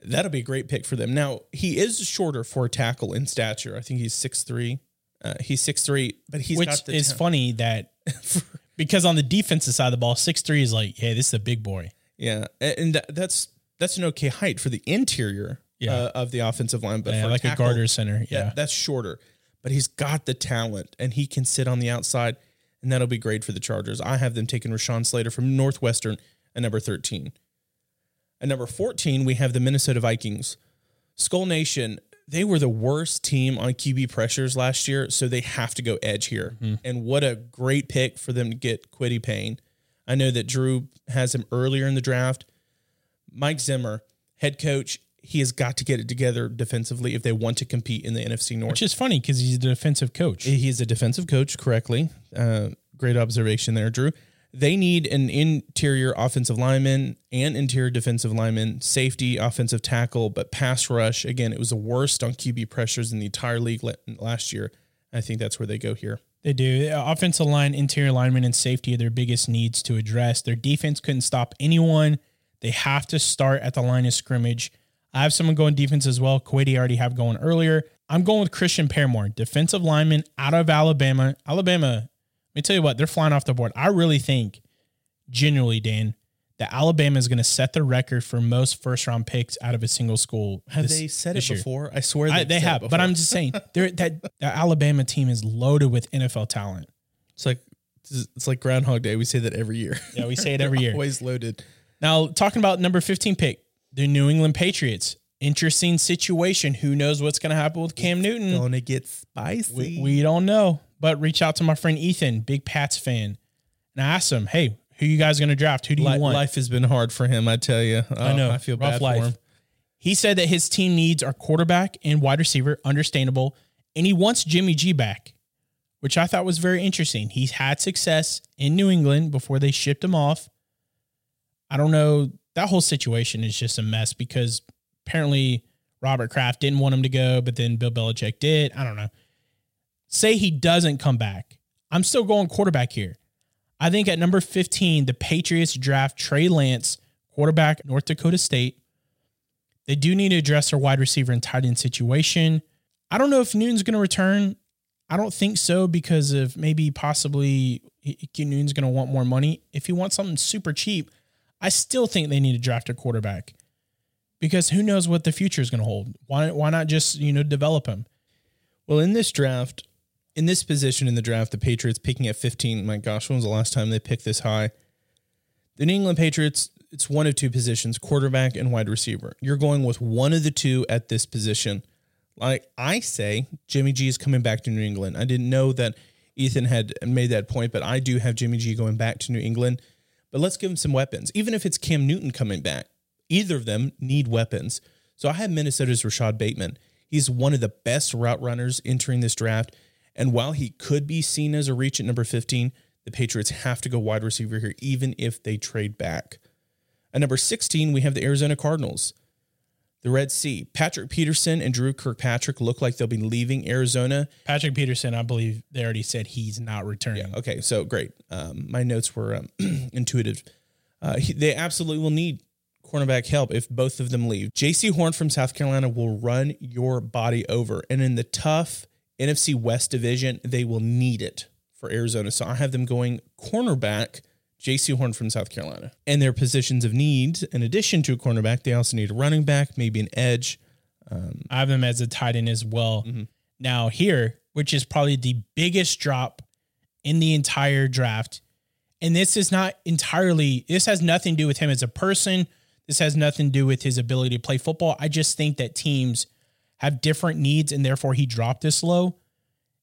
That'll be a great pick for them. Now, he is shorter for a tackle in stature. I think he's 6'3. Uh, he's 6'3, but he's Which got the is funny that because on the defensive side of the ball, six three is like, hey, this is a big boy. Yeah, and that's that's an okay height for the interior Yeah. uh, of the offensive line, but Yeah, for like a tackle, guard or center. that- Yeah. that's shorter. But he's got the talent, and he can sit on the outside, and that'll be great for the Chargers. I have them taking Rashawn Slater from Northwestern at number thirteen. At number fourteen, we have the Minnesota Vikings. Skol Nation, they were the worst team on QB pressures last year, so they have to go edge here. And what a great pick for them to get Kwity Paye. I know that Drew has him earlier in the draft. Mike Zimmer, head coach, he has got to get it together defensively if they want to compete in the NFC North. Which is funny because he's a defensive coach. He is a defensive coach, correctly. Uh, great observation there, Drew. They need an interior offensive lineman and interior defensive lineman, safety, offensive tackle, but pass rush. Again, it was the worst on QB pressures in the entire league last year. I think that's where they go here. They do. Offensive line, interior lineman, and safety are their biggest needs to address. Their defense couldn't stop anyone. They have to start at the line of scrimmage. I have someone going defense as well. Kuwaiti already have going earlier. I'm going with Christian Barmore, defensive lineman out of Alabama. Alabama, let me tell you what, they're flying off the board. I really think, genuinely, Dan, that Alabama is going to set the record for most first round picks out of a single school. Have this- they said it year. before? I swear I, they it but. I'm just saying, that the Alabama team is loaded with NFL talent. It's like it's like Groundhog Day. We say that every year. Yeah, we say it every year. Always loaded. Now, talking about number 15 pick, the New England Patriots. Interesting situation. Who knows what's going to happen with Cam Newton? Gonna get spicy. We, we don't know. But reach out to my friend Ethan, big Pats fan, and I asked him, hey, who you guys going to draft? Who do you Li- want? life has been hard for him. I tell you. I know. Oh, I feel bad life. for him. He said that his team needs are quarterback and wide receiver, understandable, and he wants Jimmy G back, which I thought was very interesting. He's had success in New England before they shipped him off. I don't know. That whole situation is just a mess because apparently Robert Kraft didn't want him to go, but then Bill Belichick did. I don't know. Say he doesn't come back. I'm still going quarterback here. I think at number 15, the Patriots draft Trey Lance, quarterback, North Dakota State. They do need to address their wide receiver and tight end situation. I don't know if Newton's going to return. I don't think so because of maybe possibly Newton's going to want more money. If he wants something super cheap, I still think they need to draft a quarterback because who knows what the future is going to hold. Why why not just you know develop him? Well, in this draft, in this position in the draft, the Patriots picking at 15. My gosh, when was the last time they picked this high? The New England Patriots, it's one of two positions, quarterback and wide receiver. You're going with one of the two at this position. Like I say, Jimmy G is coming back to New England. I didn't know that Ethan had made that point, but I do have Jimmy G going back to New England. But let's give him some weapons. Even if it's Cam Newton coming back, either of them need weapons. So I have Minnesota's Rashod Bateman. He's one of the best route runners entering this draft. And while he could be seen as a reach at number 15, the Patriots have to go wide receiver here, even if they trade back. At number 16, we have the Arizona Cardinals. The Red Sea. Patrick Peterson and Dre Kirkpatrick look like they'll be leaving Arizona. Patrick Peterson, I believe they already said he's not returning. Yeah, okay, so great. Um, my notes were um, intuitive. Uh, he, they absolutely will need cornerback help if both of them leave. Jaycee Horn from South Carolina will run your body over. And in the tough NFC West division, they will need it for Arizona. So I have them going cornerback, Jaycee Horn from South Carolina. And their positions of need, in addition to a cornerback, they also need a running back, maybe an edge. Um, I have them as a tight end as well. Mm-hmm. Now, here, which is probably the biggest drop in the entire draft. And this is not entirely, this has nothing to do with him as a person this has nothing to do with his ability to play football. I just think that teams have different needs and therefore he dropped this low.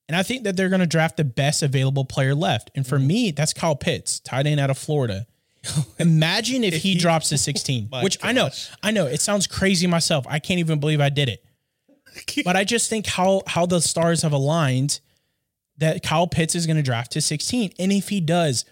And I think that they're going to draft the best available player left. And for me, that's Kyle Pitts, tight end out of Florida. Imagine if he drops to 16, which gosh. I know, I know it sounds crazy myself. I can't even believe I did it. but I just think how how the stars have aligned that Kyle Pitts is going to draft to 16. And if he does,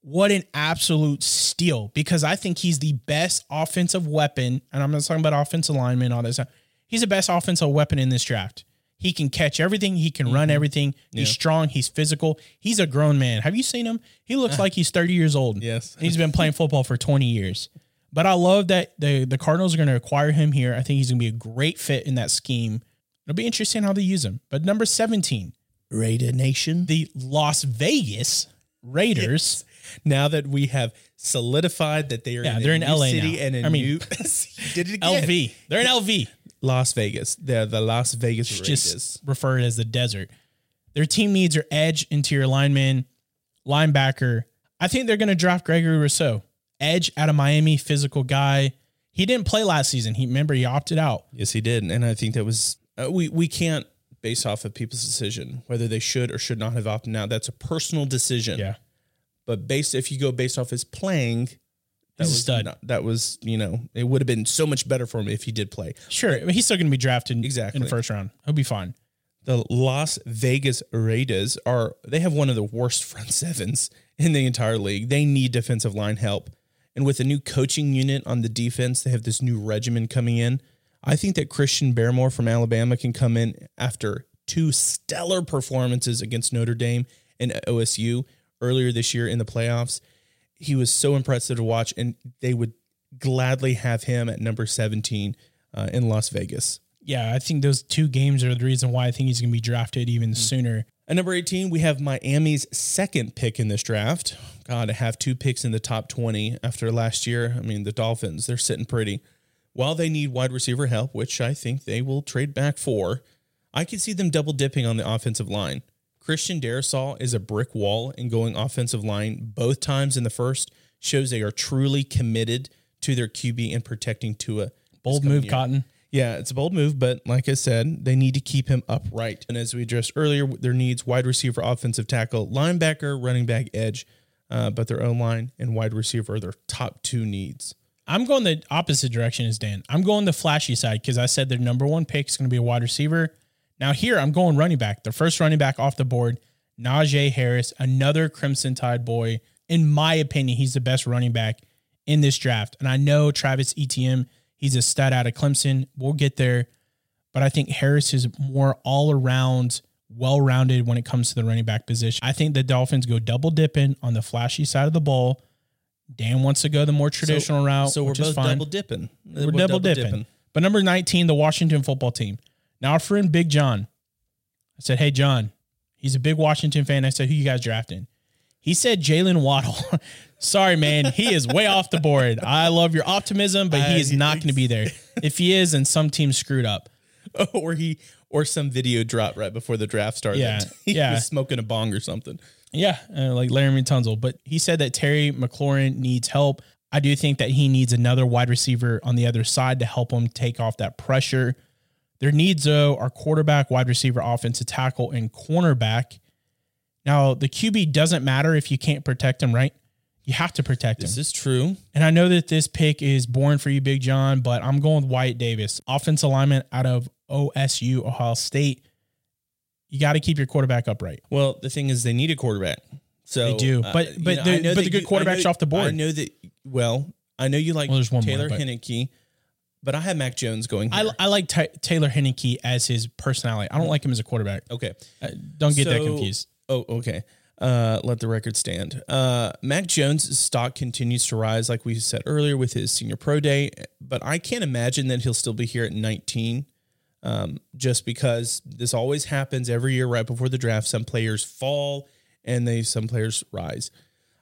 what an absolute steal because I think he's the best offensive weapon. And I'm not talking about offensive lineman, all this. He's the best offensive weapon in this draft. He can catch everything. He can mm-hmm. run everything. He's strong. He's physical. He's a grown man. Have you seen him? He looks like he's 30 years old. Yes. he's been playing football for 20 years. But I love that the, the Cardinals are going to acquire him here. I think he's going to be a great fit in that scheme. It'll be interesting how they use him. But number 17, Raider Nation, the Las Vegas Raiders now that we have solidified that they are yeah, in they're in LA city now. and I mean, new did it again. LV. They're in LV. Las Vegas. They're the Las Vegas Raiders. Just referred as the desert. Their team needs are edge, interior lineman, linebacker. I think they're going to draft Gregory Rousseau, edge out of Miami, physical guy. He didn't play last season. He remember he opted out. Yes, he did, and I think that was uh, we we can't base off of people's decision whether they should or should not have opted out. That's a personal decision. Yeah. But based if you go based off his playing, that he's was stud. Not, that was you know it would have been so much better for him if he did play. Sure, he's still going to be drafted exactly in the first round. He'll be fine. The Las Vegas Raiders are they have one of the worst front sevens in the entire league. They need defensive line help, and with a new coaching unit on the defense, they have this new regimen coming in. I think that Christian Barmore from Alabama can come in after two stellar performances against Notre Dame and OSU earlier this year in the playoffs. He was so impressive to watch, and they would gladly have him at number 17 uh, in Las Vegas. Yeah, I think those two games are the reason why I think he's going to be drafted even mm-hmm. sooner. At number 18, we have Miami's second pick in this draft. God, to have two picks in the top 20 after last year. I mean, the Dolphins, they're sitting pretty. While they need wide receiver help, which I think they will trade back for, I could see them double dipping on the offensive line. Christian Darrisaw is a brick wall in going offensive line both times in the first shows they are truly committed to their QB and protecting Tua. Bold move, year. Cotton. Yeah, it's a bold move, but like I said, they need to keep him upright. And as we addressed earlier, their needs wide receiver, offensive tackle, linebacker, running back, edge, uh, but their own line and wide receiver are their top two needs. I'm going the opposite direction as Dan. I'm going the flashy side because I said their number one pick is going to be a wide receiver. Now here I'm going running back. The first running back off the board, Najee Harris, another Crimson Tide boy. In my opinion, he's the best running back in this draft. And I know Travis Etienne, he's a stud out of Clemson. We'll get there. But I think Harris is more all around well rounded when it comes to the running back position. I think the Dolphins go double dipping on the flashy side of the ball. Dan wants to go the more traditional so, route. So we're both double dipping. We're, we're double, double dipping. dipping. But number 19, the Washington football team. Now, our friend Big John, I said, Hey, John, he's a big Washington fan. I said, Who you guys drafting? He said Jaylen Waddle. Sorry, man. He is way off the board. I love your optimism, but he is not going to be there. If he is, and some team screwed up. or he or some video dropped right before the draft started. Yeah, he yeah. was smoking a bong or something. Yeah, uh, like Laremy Tunsil. But he said that Terry McLaurin needs help. I do think that he needs another wide receiver on the other side to help him take off that pressure. Their needs, though, are quarterback, wide receiver, offensive tackle, and cornerback. Now, the QB doesn't matter if you can't protect him, right? You have to protect him. This is true. And I know that this pick is boring for you, Big John, but I'm going with Wyatt Davis, offensive alignment out of OSU, Ohio State. You got to keep your quarterback upright. Well, the thing is, they need a quarterback. So They do. uh, But- you but know, the- but the good quarterbacks know- off the board. I know that. Well, I know you like Well, there's one more, Taylor Heinicke, but I have Mac Jones going. Here. I, I like Ty Taylor Heinicke as his personality. I don't like him as a quarterback. okay. Uh, don't get that So- confused. Oh, okay. Uh, let the record stand. Uh, Mac Jones' stock continues to rise, like we said earlier, with his senior pro day. But I can't imagine that he'll still be here at 19, um, just because this always happens every year right before the draft. Some players fall and they some players rise.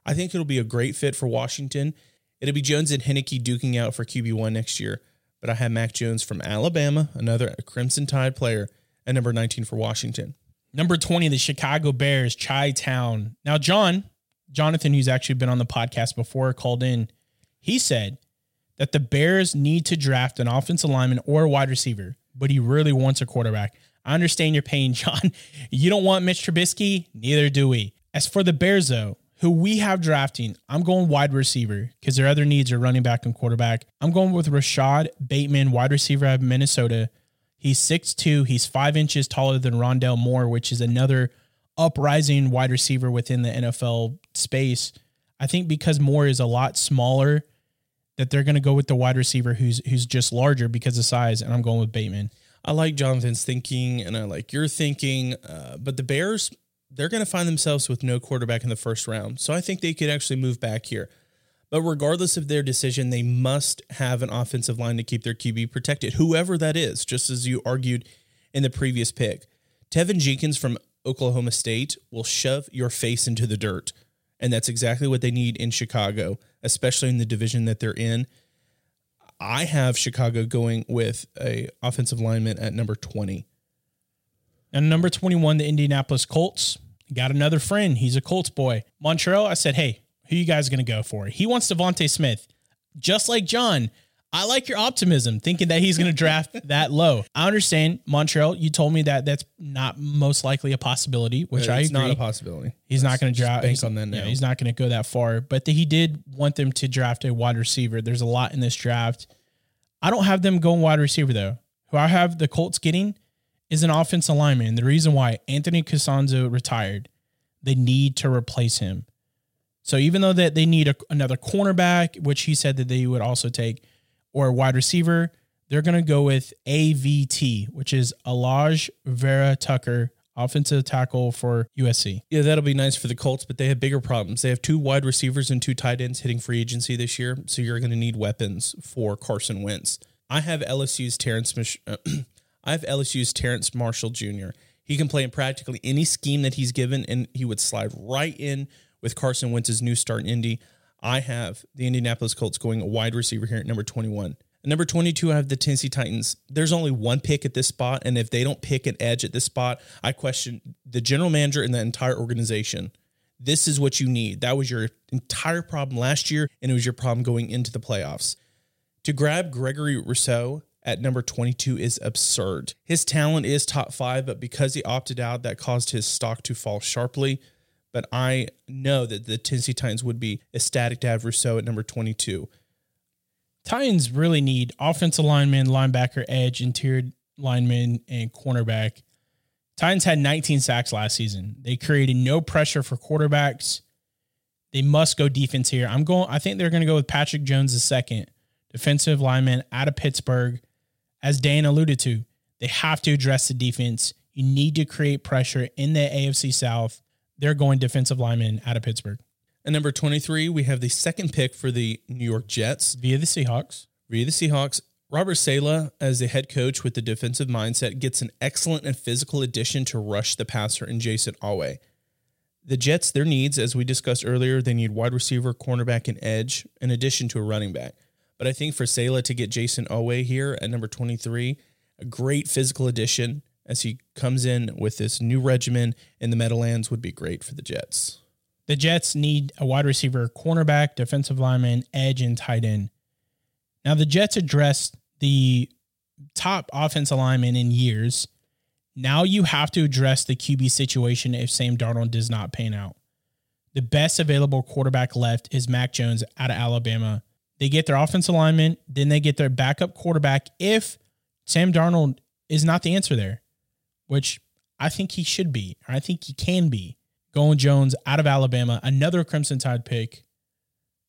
I think it'll be a great fit for Washington. It'll be Jones and Heinicke duking out for QB one next year. But I have Mac Jones from Alabama, another Crimson Tide player, at number 19 for Washington. Number 20, the Chicago Bears, Chi Town. Now, John, Jonathan, who's actually been on the podcast before, called in. He said that the Bears need to draft an offensive lineman or a wide receiver, but he really wants a quarterback. I understand your pain, John. You don't want Mitch Trubisky, neither do we. As for the Bears, though, who we have drafting, I'm going wide receiver because their other needs are running back and quarterback. I'm going with Rashod Bateman, wide receiver out of Minnesota. He's 6'2. He's five inches taller than Rondale Moore, which is another uprising wide receiver within the NFL space. I think because Moore is a lot smaller, that they're going to go with the wide receiver who's who's just larger because of size, and I'm going with Bateman. I like Jonathan's thinking and I like your thinking, uh, but the Bears, they're going to find themselves with no quarterback in the first round. So I think they could actually move back here. But regardless of their decision, they must have an offensive line to keep their QB protected, whoever that is, just as you argued in the previous pick. Teven Jenkins from Oklahoma State will shove your face into the dirt. And that's exactly what they need in Chicago, especially in the division that they're in. I have Chicago going with a offensive lineman at number 20. And number 21, the Indianapolis Colts. Got another friend. He's a Colts boy. Montreal, I said, hey, who you guys going to go for? He wants DeVonta Smith. Just like John, I like your optimism, thinking that he's going to draft that low. I understand, Montreal, you told me that that's not most likely a possibility, which I it's agree. not a possibility. He's not going to draft. bank he's- on that yeah, he's not going to go that far. But the, he did want them to draft a wide receiver. There's a lot in this draft. I don't have them going wide receiver though. Who I have the Colts getting is an offensive lineman. The reason why Anthony Castonzo retired, they need to replace him. So even though that they need a, another cornerback, which he said that they would also take, or a wide receiver, they're going to go with AVT, which is Alaj Vera Tucker, offensive tackle for USC. Yeah, that'll be nice for the Colts, but they have bigger problems. They have two wide receivers and two tight ends hitting free agency this year, so you're going to need weapons for Carson Wentz. I have LSU's Terrence. Mich- I have LSU's Terrence Marshall Jr. He can play in practically any scheme that he's given, and he would slide right in with Carson Wentz's new start in Indy. I have the Indianapolis Colts going a wide receiver here at number 21. At number 22, I have the Tennessee Titans. There's only one pick at this spot, and if they don't pick an edge at this spot, I question the general manager and the entire organization. This is what you need. That was your entire problem last year, and it was your problem going into the playoffs. To grab Gregory Rousseau at number 22 is absurd. His talent is top five, but because he opted out, that caused his stock to fall sharply. But I know that the Tennessee Titans would be ecstatic to have Rousseau at number 22. Titans really need offensive lineman, linebacker, edge, interior lineman, and cornerback. Titans had 19 sacks last season. They created no pressure for quarterbacks. They must go defense here. I'm going. I think they're going to go with Patrick Jones the second, defensive lineman out of Pittsburgh. As Dan alluded to, they have to address the defense. You need to create pressure in the AFC South. They're going defensive lineman out of Pittsburgh At number 23, we have the second pick for the New York Jets via the Seahawks. via the Seahawks. Robert Saleh, as the head coach with the defensive mindset, gets an excellent and physical addition to rush the passer in Jayson Oweh. The Jets, their needs, as we discussed earlier, they need wide receiver, cornerback, and edge, in addition to a running back. But I think for Saleh to get Jayson Oweh here at number 23, a great physical addition as he comes in with this new regimen in the Meadowlands would be great for the Jets. The Jets need a wide receiver, cornerback, defensive lineman, edge, and tight end. Now, the Jets addressed the top offensive lineman in years. Now you have to address the QB situation if Sam Darnold does not pan out. The best available quarterback left is Mac Jones out of Alabama. They get their offensive alignment, then they get their backup quarterback if Sam Darnold is not the answer there, which I think he should be, or I think he can be. Going Jones out of Alabama, another Crimson Tide pick.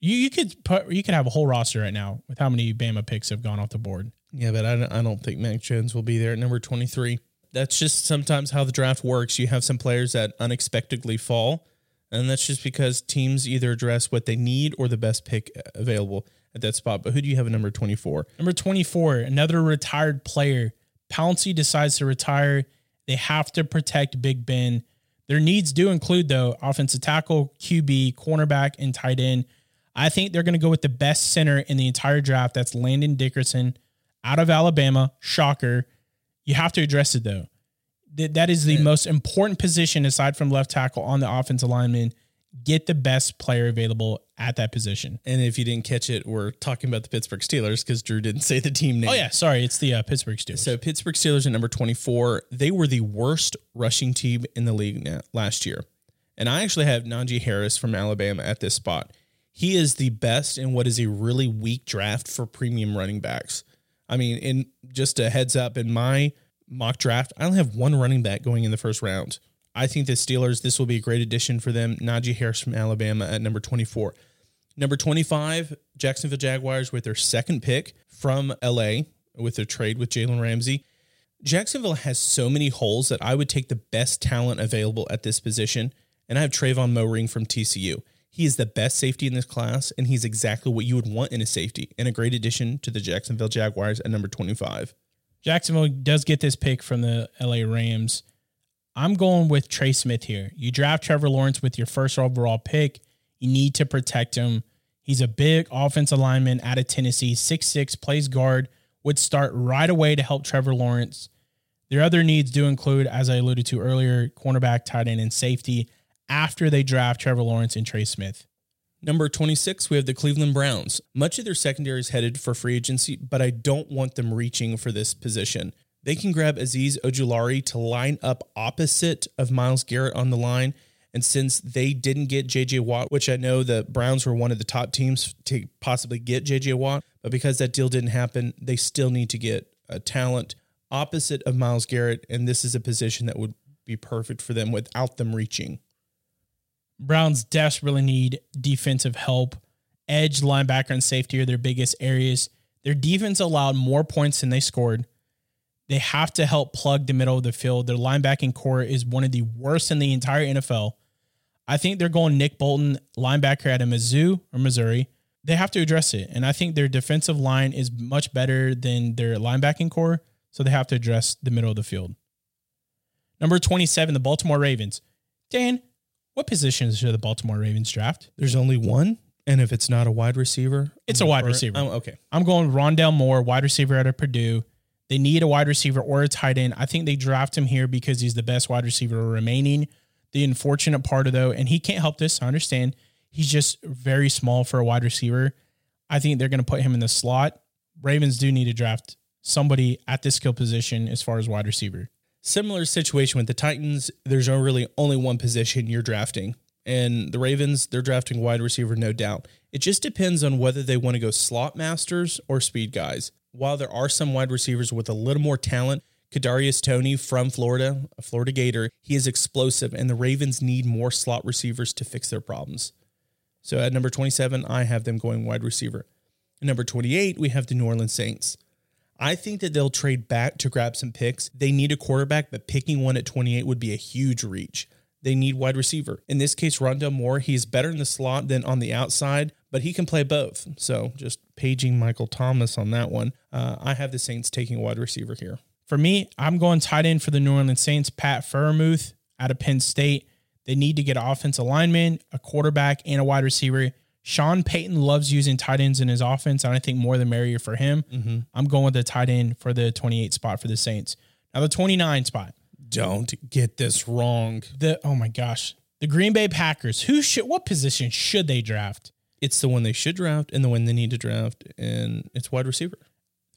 You you could put you could have a whole roster right now with how many Bama picks have gone off the board. Yeah, but I don't, I don't think Mac Jones will be there at number 23. That's just sometimes how the draft works. You have some players that unexpectedly fall, and that's just because teams either address what they need or the best pick available at that spot. But who do you have at number 24? Number 24, another retired player. Pouncey decides to retire. They have to protect Big Ben. Their needs do include, though, offensive tackle, QB, cornerback, and tight end. I think they're going to go with the best center in the entire draft. That's Landon Dickerson out of Alabama. Shocker. You have to address it, though. Th- That is the Yeah. most important position aside from left tackle on the offensive lineman. Get the best player available at that position. And if you didn't catch it, we're talking about the Pittsburgh Steelers because Drew didn't say the team name. Oh, yeah. Sorry. It's the uh, Pittsburgh Steelers. So Pittsburgh Steelers at number 24, they were the worst rushing team in the league last year. And I actually have Najee Harris from Alabama at this spot. He is the best in what is a really weak draft for premium running backs. I mean, in just a heads up, in my mock draft, I only have one running back going in the first round. I think the Steelers, this will be a great addition for them. Najee Harris from Alabama at number 24. Number 25, Jacksonville Jaguars with their second pick from LA with their trade with Jalen Ramsey. Jacksonville has so many holes that I would take the best talent available at this position. And I have Trevon Moehrig from TCU. He is the best safety in this class, and he's exactly what you would want in a safety and a great addition to the Jacksonville Jaguars at number 25. Jacksonville does get this pick from the LA Rams. I'm going with Trey Smith here. You draft Trevor Lawrence with your first overall pick. You need to protect him. He's a big offensive lineman out of Tennessee, 6'6, plays guard, would start right away to help Trevor Lawrence. Their other needs do include, as I alluded to earlier, cornerback, tight end, and safety after they draft Trevor Lawrence and Trey Smith. Number 26, we have the Cleveland Browns. Much of their secondary is headed for free agency, but I don't want them reaching for this position. They can grab Azeez Ojulari to line up opposite of Myles Garrett on the line. And since they didn't get JJ Watt, which I know the Browns were one of the top teams to possibly get JJ Watt, but because that deal didn't happen, they still need to get a talent opposite of Myles Garrett. And this is a position that would be perfect for them without them reaching. Browns desperately need defensive help. Edge, linebacker, and safety are their biggest areas. Their defense allowed more points than they scored. They have to help plug the middle of the field. Their linebacking core is one of the worst in the entire NFL. I think they're going Nick Bolton, linebacker at of Mizzou or Missouri. They have to address it. And I think their defensive line is much better than their linebacking core. So they have to address the middle of the field. Number 27, the Baltimore Ravens. Dan, what positions should the Baltimore Ravens draft? There's only one. And if it's not a wide receiver, It's a wide receiver. Oh, okay. I'm going Rondale Moore, wide receiver out of Purdue. They need a wide receiver or a tight end. I think they draft him here because he's the best wide receiver remaining. The unfortunate part of though, and he can't help this, I understand. He's just very small for a wide receiver. I think they're going to put him in the slot. Ravens do need to draft somebody at this skill position as far as wide receiver. Similar situation with the Titans. There's no really only one position you're drafting. And the Ravens, they're drafting wide receiver, no doubt. It just depends on whether they want to go slot masters or speed guys. While there are some wide receivers with a little more talent, Kadarius Toney from Florida, a Florida Gator, he is explosive, and the Ravens need more slot receivers to fix their problems. So at number 27, I have them going wide receiver. At number 28, we have the New Orleans Saints. I think that they'll trade back to grab some picks. They need a quarterback, but picking one at 28 would be a huge reach. They need wide receiver. In this case, Rondale Moore, he's better in the slot than on the outside, but he can play both. So just paging Michael Thomas on that one. Uh, I have the Saints taking a wide receiver here. For me, I'm going tight end for the New Orleans Saints, Pat Freiermuth out of Penn State. They need to get an offensive lineman, a quarterback, and a wide receiver. Sean Payton loves using tight ends in his offense, and I think more the merrier for him. Mm-hmm. I'm going with the tight end for the 28 spot for the Saints. Now the 29 spot. Don't get this wrong. The oh my gosh, the Green Bay Packers. Who should? What position should they draft? It's the one they should draft and the one they need to draft, and it's wide receiver.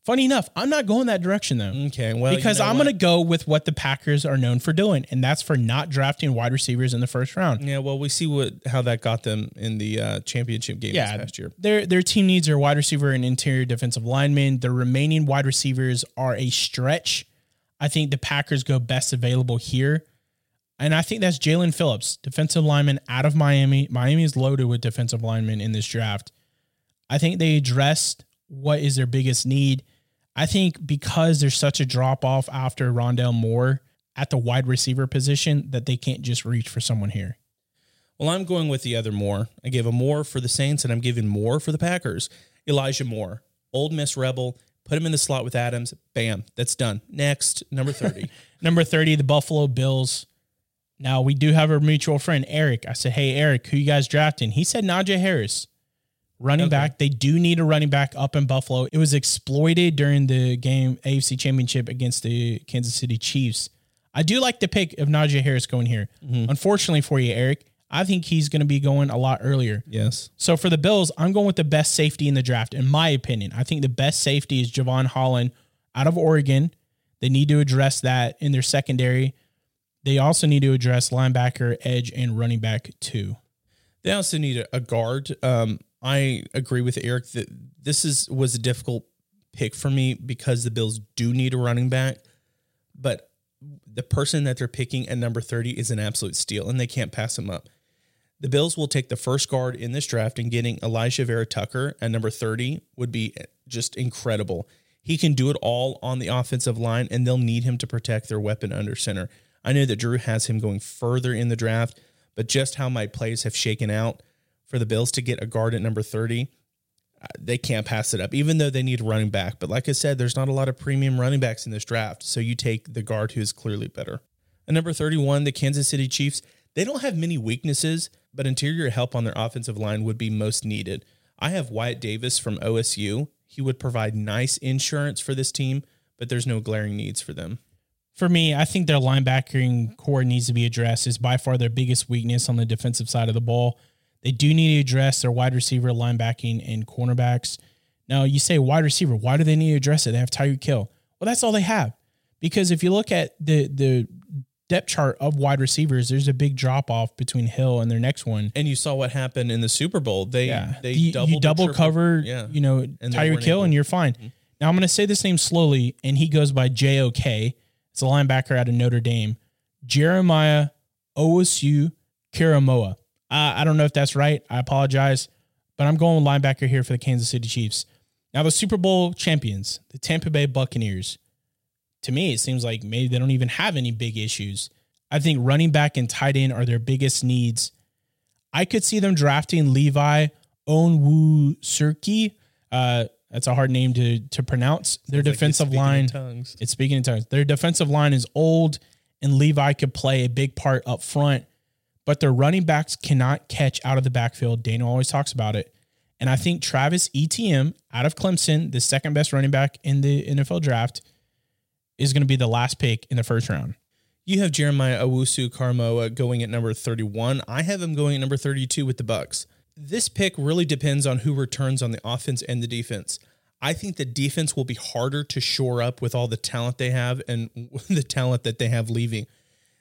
Funny enough, I'm not going that direction though. Okay, well, because you know I'm going to go with what the Packers are known for doing, and that's for not drafting wide receivers in the first round. Yeah, well, we see what how that got them in the uh, championship game Yeah, past year. their their team needs are wide receiver and interior defensive lineman. The remaining wide receivers are a stretch. I think the Packers go best available here, and I think that's Jaelan Phillips, defensive lineman out of Miami. Miami is loaded with defensive linemen in this draft. I think they addressed what is their biggest need. I think because there's such a drop off after Rondale Moore at the wide receiver position that they can't just reach for someone here. Well, I'm going with the other Moore. I gave a Moore for the Saints, and I'm giving Moore for the Packers. Elijah Moore, Ole Miss Rebel. Put him in the slot with Adams. Bam, that's done. Next, number thirty. Number 30, the Buffalo Bills. Now, we do have a mutual friend, Eric. I said, Hey, Eric, who you guys drafting? He said Najee Harris. Running Okay. back. They do need a running back up in Buffalo. It was exploited during the game, AFC Championship against the Kansas City Chiefs. I do like the pick of Najee Harris going here. Mm-hmm. Unfortunately for you, Eric, I think he's going to be going a lot earlier. yes. So for the Bills, I'm going with the best safety in the draft, in my opinion. I think the best safety is Jevon Holland out of Oregon. They need to address that in their secondary. They also need to address linebacker, edge, and running back too. They also need a, guard. Um, I agree with Eric that this is was a difficult pick for me because the Bills do need a running back, but the person that they're picking at number 30 is an absolute steal and they can't pass him up. The Bills will take the first guard in this draft and getting Alijah Vera-Tucker at number 30 would be just incredible. He can do it all on the offensive line and they'll need him to protect their weapon under center. I know that Drew has him going further in the draft, but just how my plays have shaken out for the Bills to get a guard at number 30, uh, they can't pass it up, even though they need running back. But like I said, there's not a lot of premium running backs in this draft. So you take the guard who is clearly better. At number 31, the Kansas City Chiefs, they don't have many weaknesses, but interior help on their offensive line would be most needed. I have Wyatt Davis from OSU. He would provide nice insurance for this team, but there's no glaring needs for them. For me, I think their linebacking core needs to be addressed. Is by far their biggest weakness on the defensive side of the ball. They do need to address their wide receiver, linebacking, and cornerbacks. Now, you say wide receiver. Why do they need to address it? They have Tyreek Hill. Well, that's all they have. Because if you look at the the depth chart of wide receivers, there's a big drop off between Hill and their next one. And you saw what happened in the Super Bowl. They Yeah, they you, doubled you double cover, Yeah, you know, Tyreek Hill, and you're fine. Now I'm going to say this name slowly, and he goes by J O K. It's a linebacker out of Notre Dame, Jeremiah Osu Karamoa. Uh, I don't know if that's right. I apologize, but I'm going with linebacker here for the Kansas City Chiefs. Now the Super Bowl champions, the Tampa Bay Buccaneers. To me, it seems like maybe they don't even have any big issues. I think running back and tight end are their biggest needs. I could see them drafting Levi Onwuzurike. Uh, that's a hard name to to pronounce. Their Sounds defensive speaking in line, tongues. it's speaking in tongues. Their defensive line is old, and Levi could play a big part up front, but their running backs cannot catch out of the backfield. Daniel always talks about it. And I think Travis Etienne out of Clemson, the second best running back in the NFL draft, is going to be the last pick in the first round. You have Jeremiah Owusu-Koramoah going at number 31. I have him going at number 32 with the Bucks. This pick really depends on who returns on the offense and the defense. I think the defense will be harder to shore up with all the talent they have and the talent that they have leaving.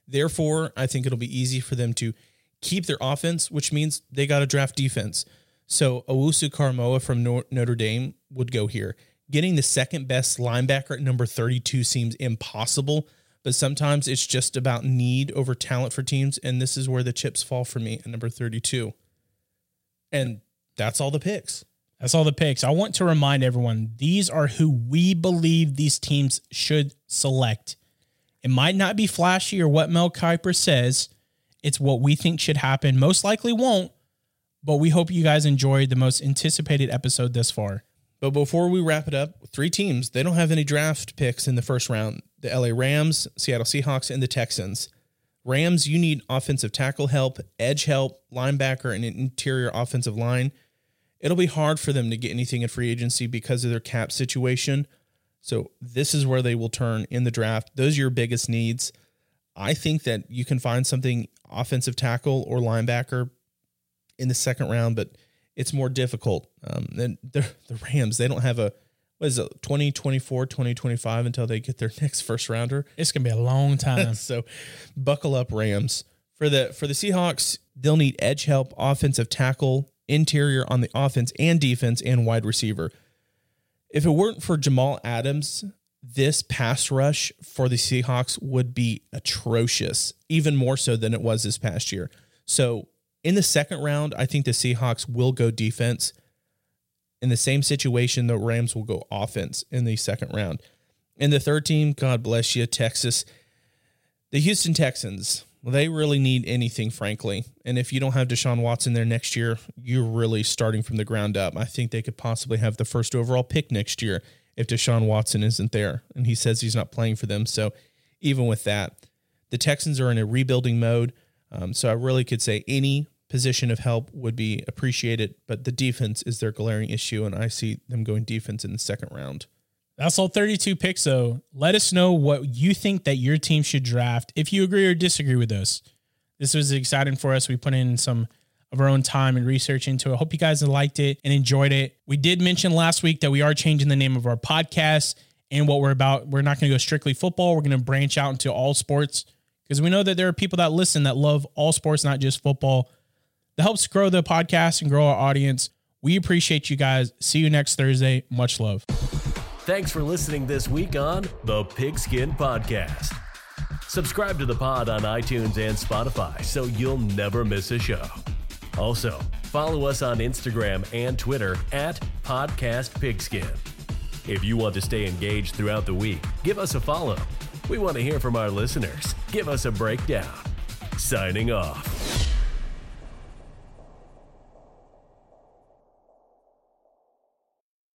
Therefore, I think it'll be easy for them to keep their offense, which means they got to draft defense. So Owusu-Koramoah from Notre Dame would go here. Getting the second best linebacker at number 32 seems impossible, but sometimes it's just about need over talent for teams. And this is where the chips fall for me at number 32. And that's all the picks. That's all the picks. I want to remind everyone these are who we believe these teams should select. It might not be flashy or what Mel Kiper says. It's what we think should happen. Most likely won't, But we hope you guys enjoyed the most anticipated episode thus far. But before we wrap it up, three teams, they don't have any draft picks in the first round the LA Rams, Seattle Seahawks, and the Texans. Rams, you need offensive tackle help, edge help, linebacker, and an interior offensive line. It'll be hard for them to get anything in free agency because of their cap situation. So, this is where they will turn in the draft. Those are your biggest needs. I think that you can find something offensive tackle or linebacker in the second round, but it's more difficult. Um, then the Rams, they don't have a what is it 2024 2025 until they get their next first rounder. It's gonna be a long time. So buckle up rams. For the for the seahawks they'll need edge help offensive tackle interior on the offense and defense and wide receiver. If it weren't for jamal adams this pass rush for the seahawks would be atrocious even more so than it was this past year. So in the second round i think the seahawks will go defense in the same situation, the Rams will go offense in the second round. And the third team, God bless you, Texas. The Houston Texans, they really need anything, frankly. And if you don't have Deshaun Watson there next year, you're really starting from the ground up. I think they could possibly have the first overall pick next year if Deshaun Watson isn't there. And he says he's not playing for them. So even with that, the Texans are in a rebuilding mode. Um, so I really could say any position of help would be appreciated, but the defense is their glaring issue, and I see them going defense in the second round. That's all 32 picks, though. Let us know what you think that your team should draft if you agree or disagree with us. This was exciting for us. We put in some of our own time and research into it. Hope you guys liked it and enjoyed it. We did mention last week that we are changing the name of our podcast and what we're about. We're not going to go strictly football. We're going to branch out into all sports because we know that there are people that listen that love all sports, not just football that helps grow the podcast and grow our audience. We appreciate you guys. See you next Thursday. Much love. Thanks for listening this week on the Pigskin Podcast. Subscribe to the pod on iTunes and Spotify so you'll never miss a show. Also, follow us on Instagram and Twitter at Podcast Pigskin. If you want to stay engaged throughout the week, give us a follow. We want to hear from our listeners. Give us a breakdown. Signing off.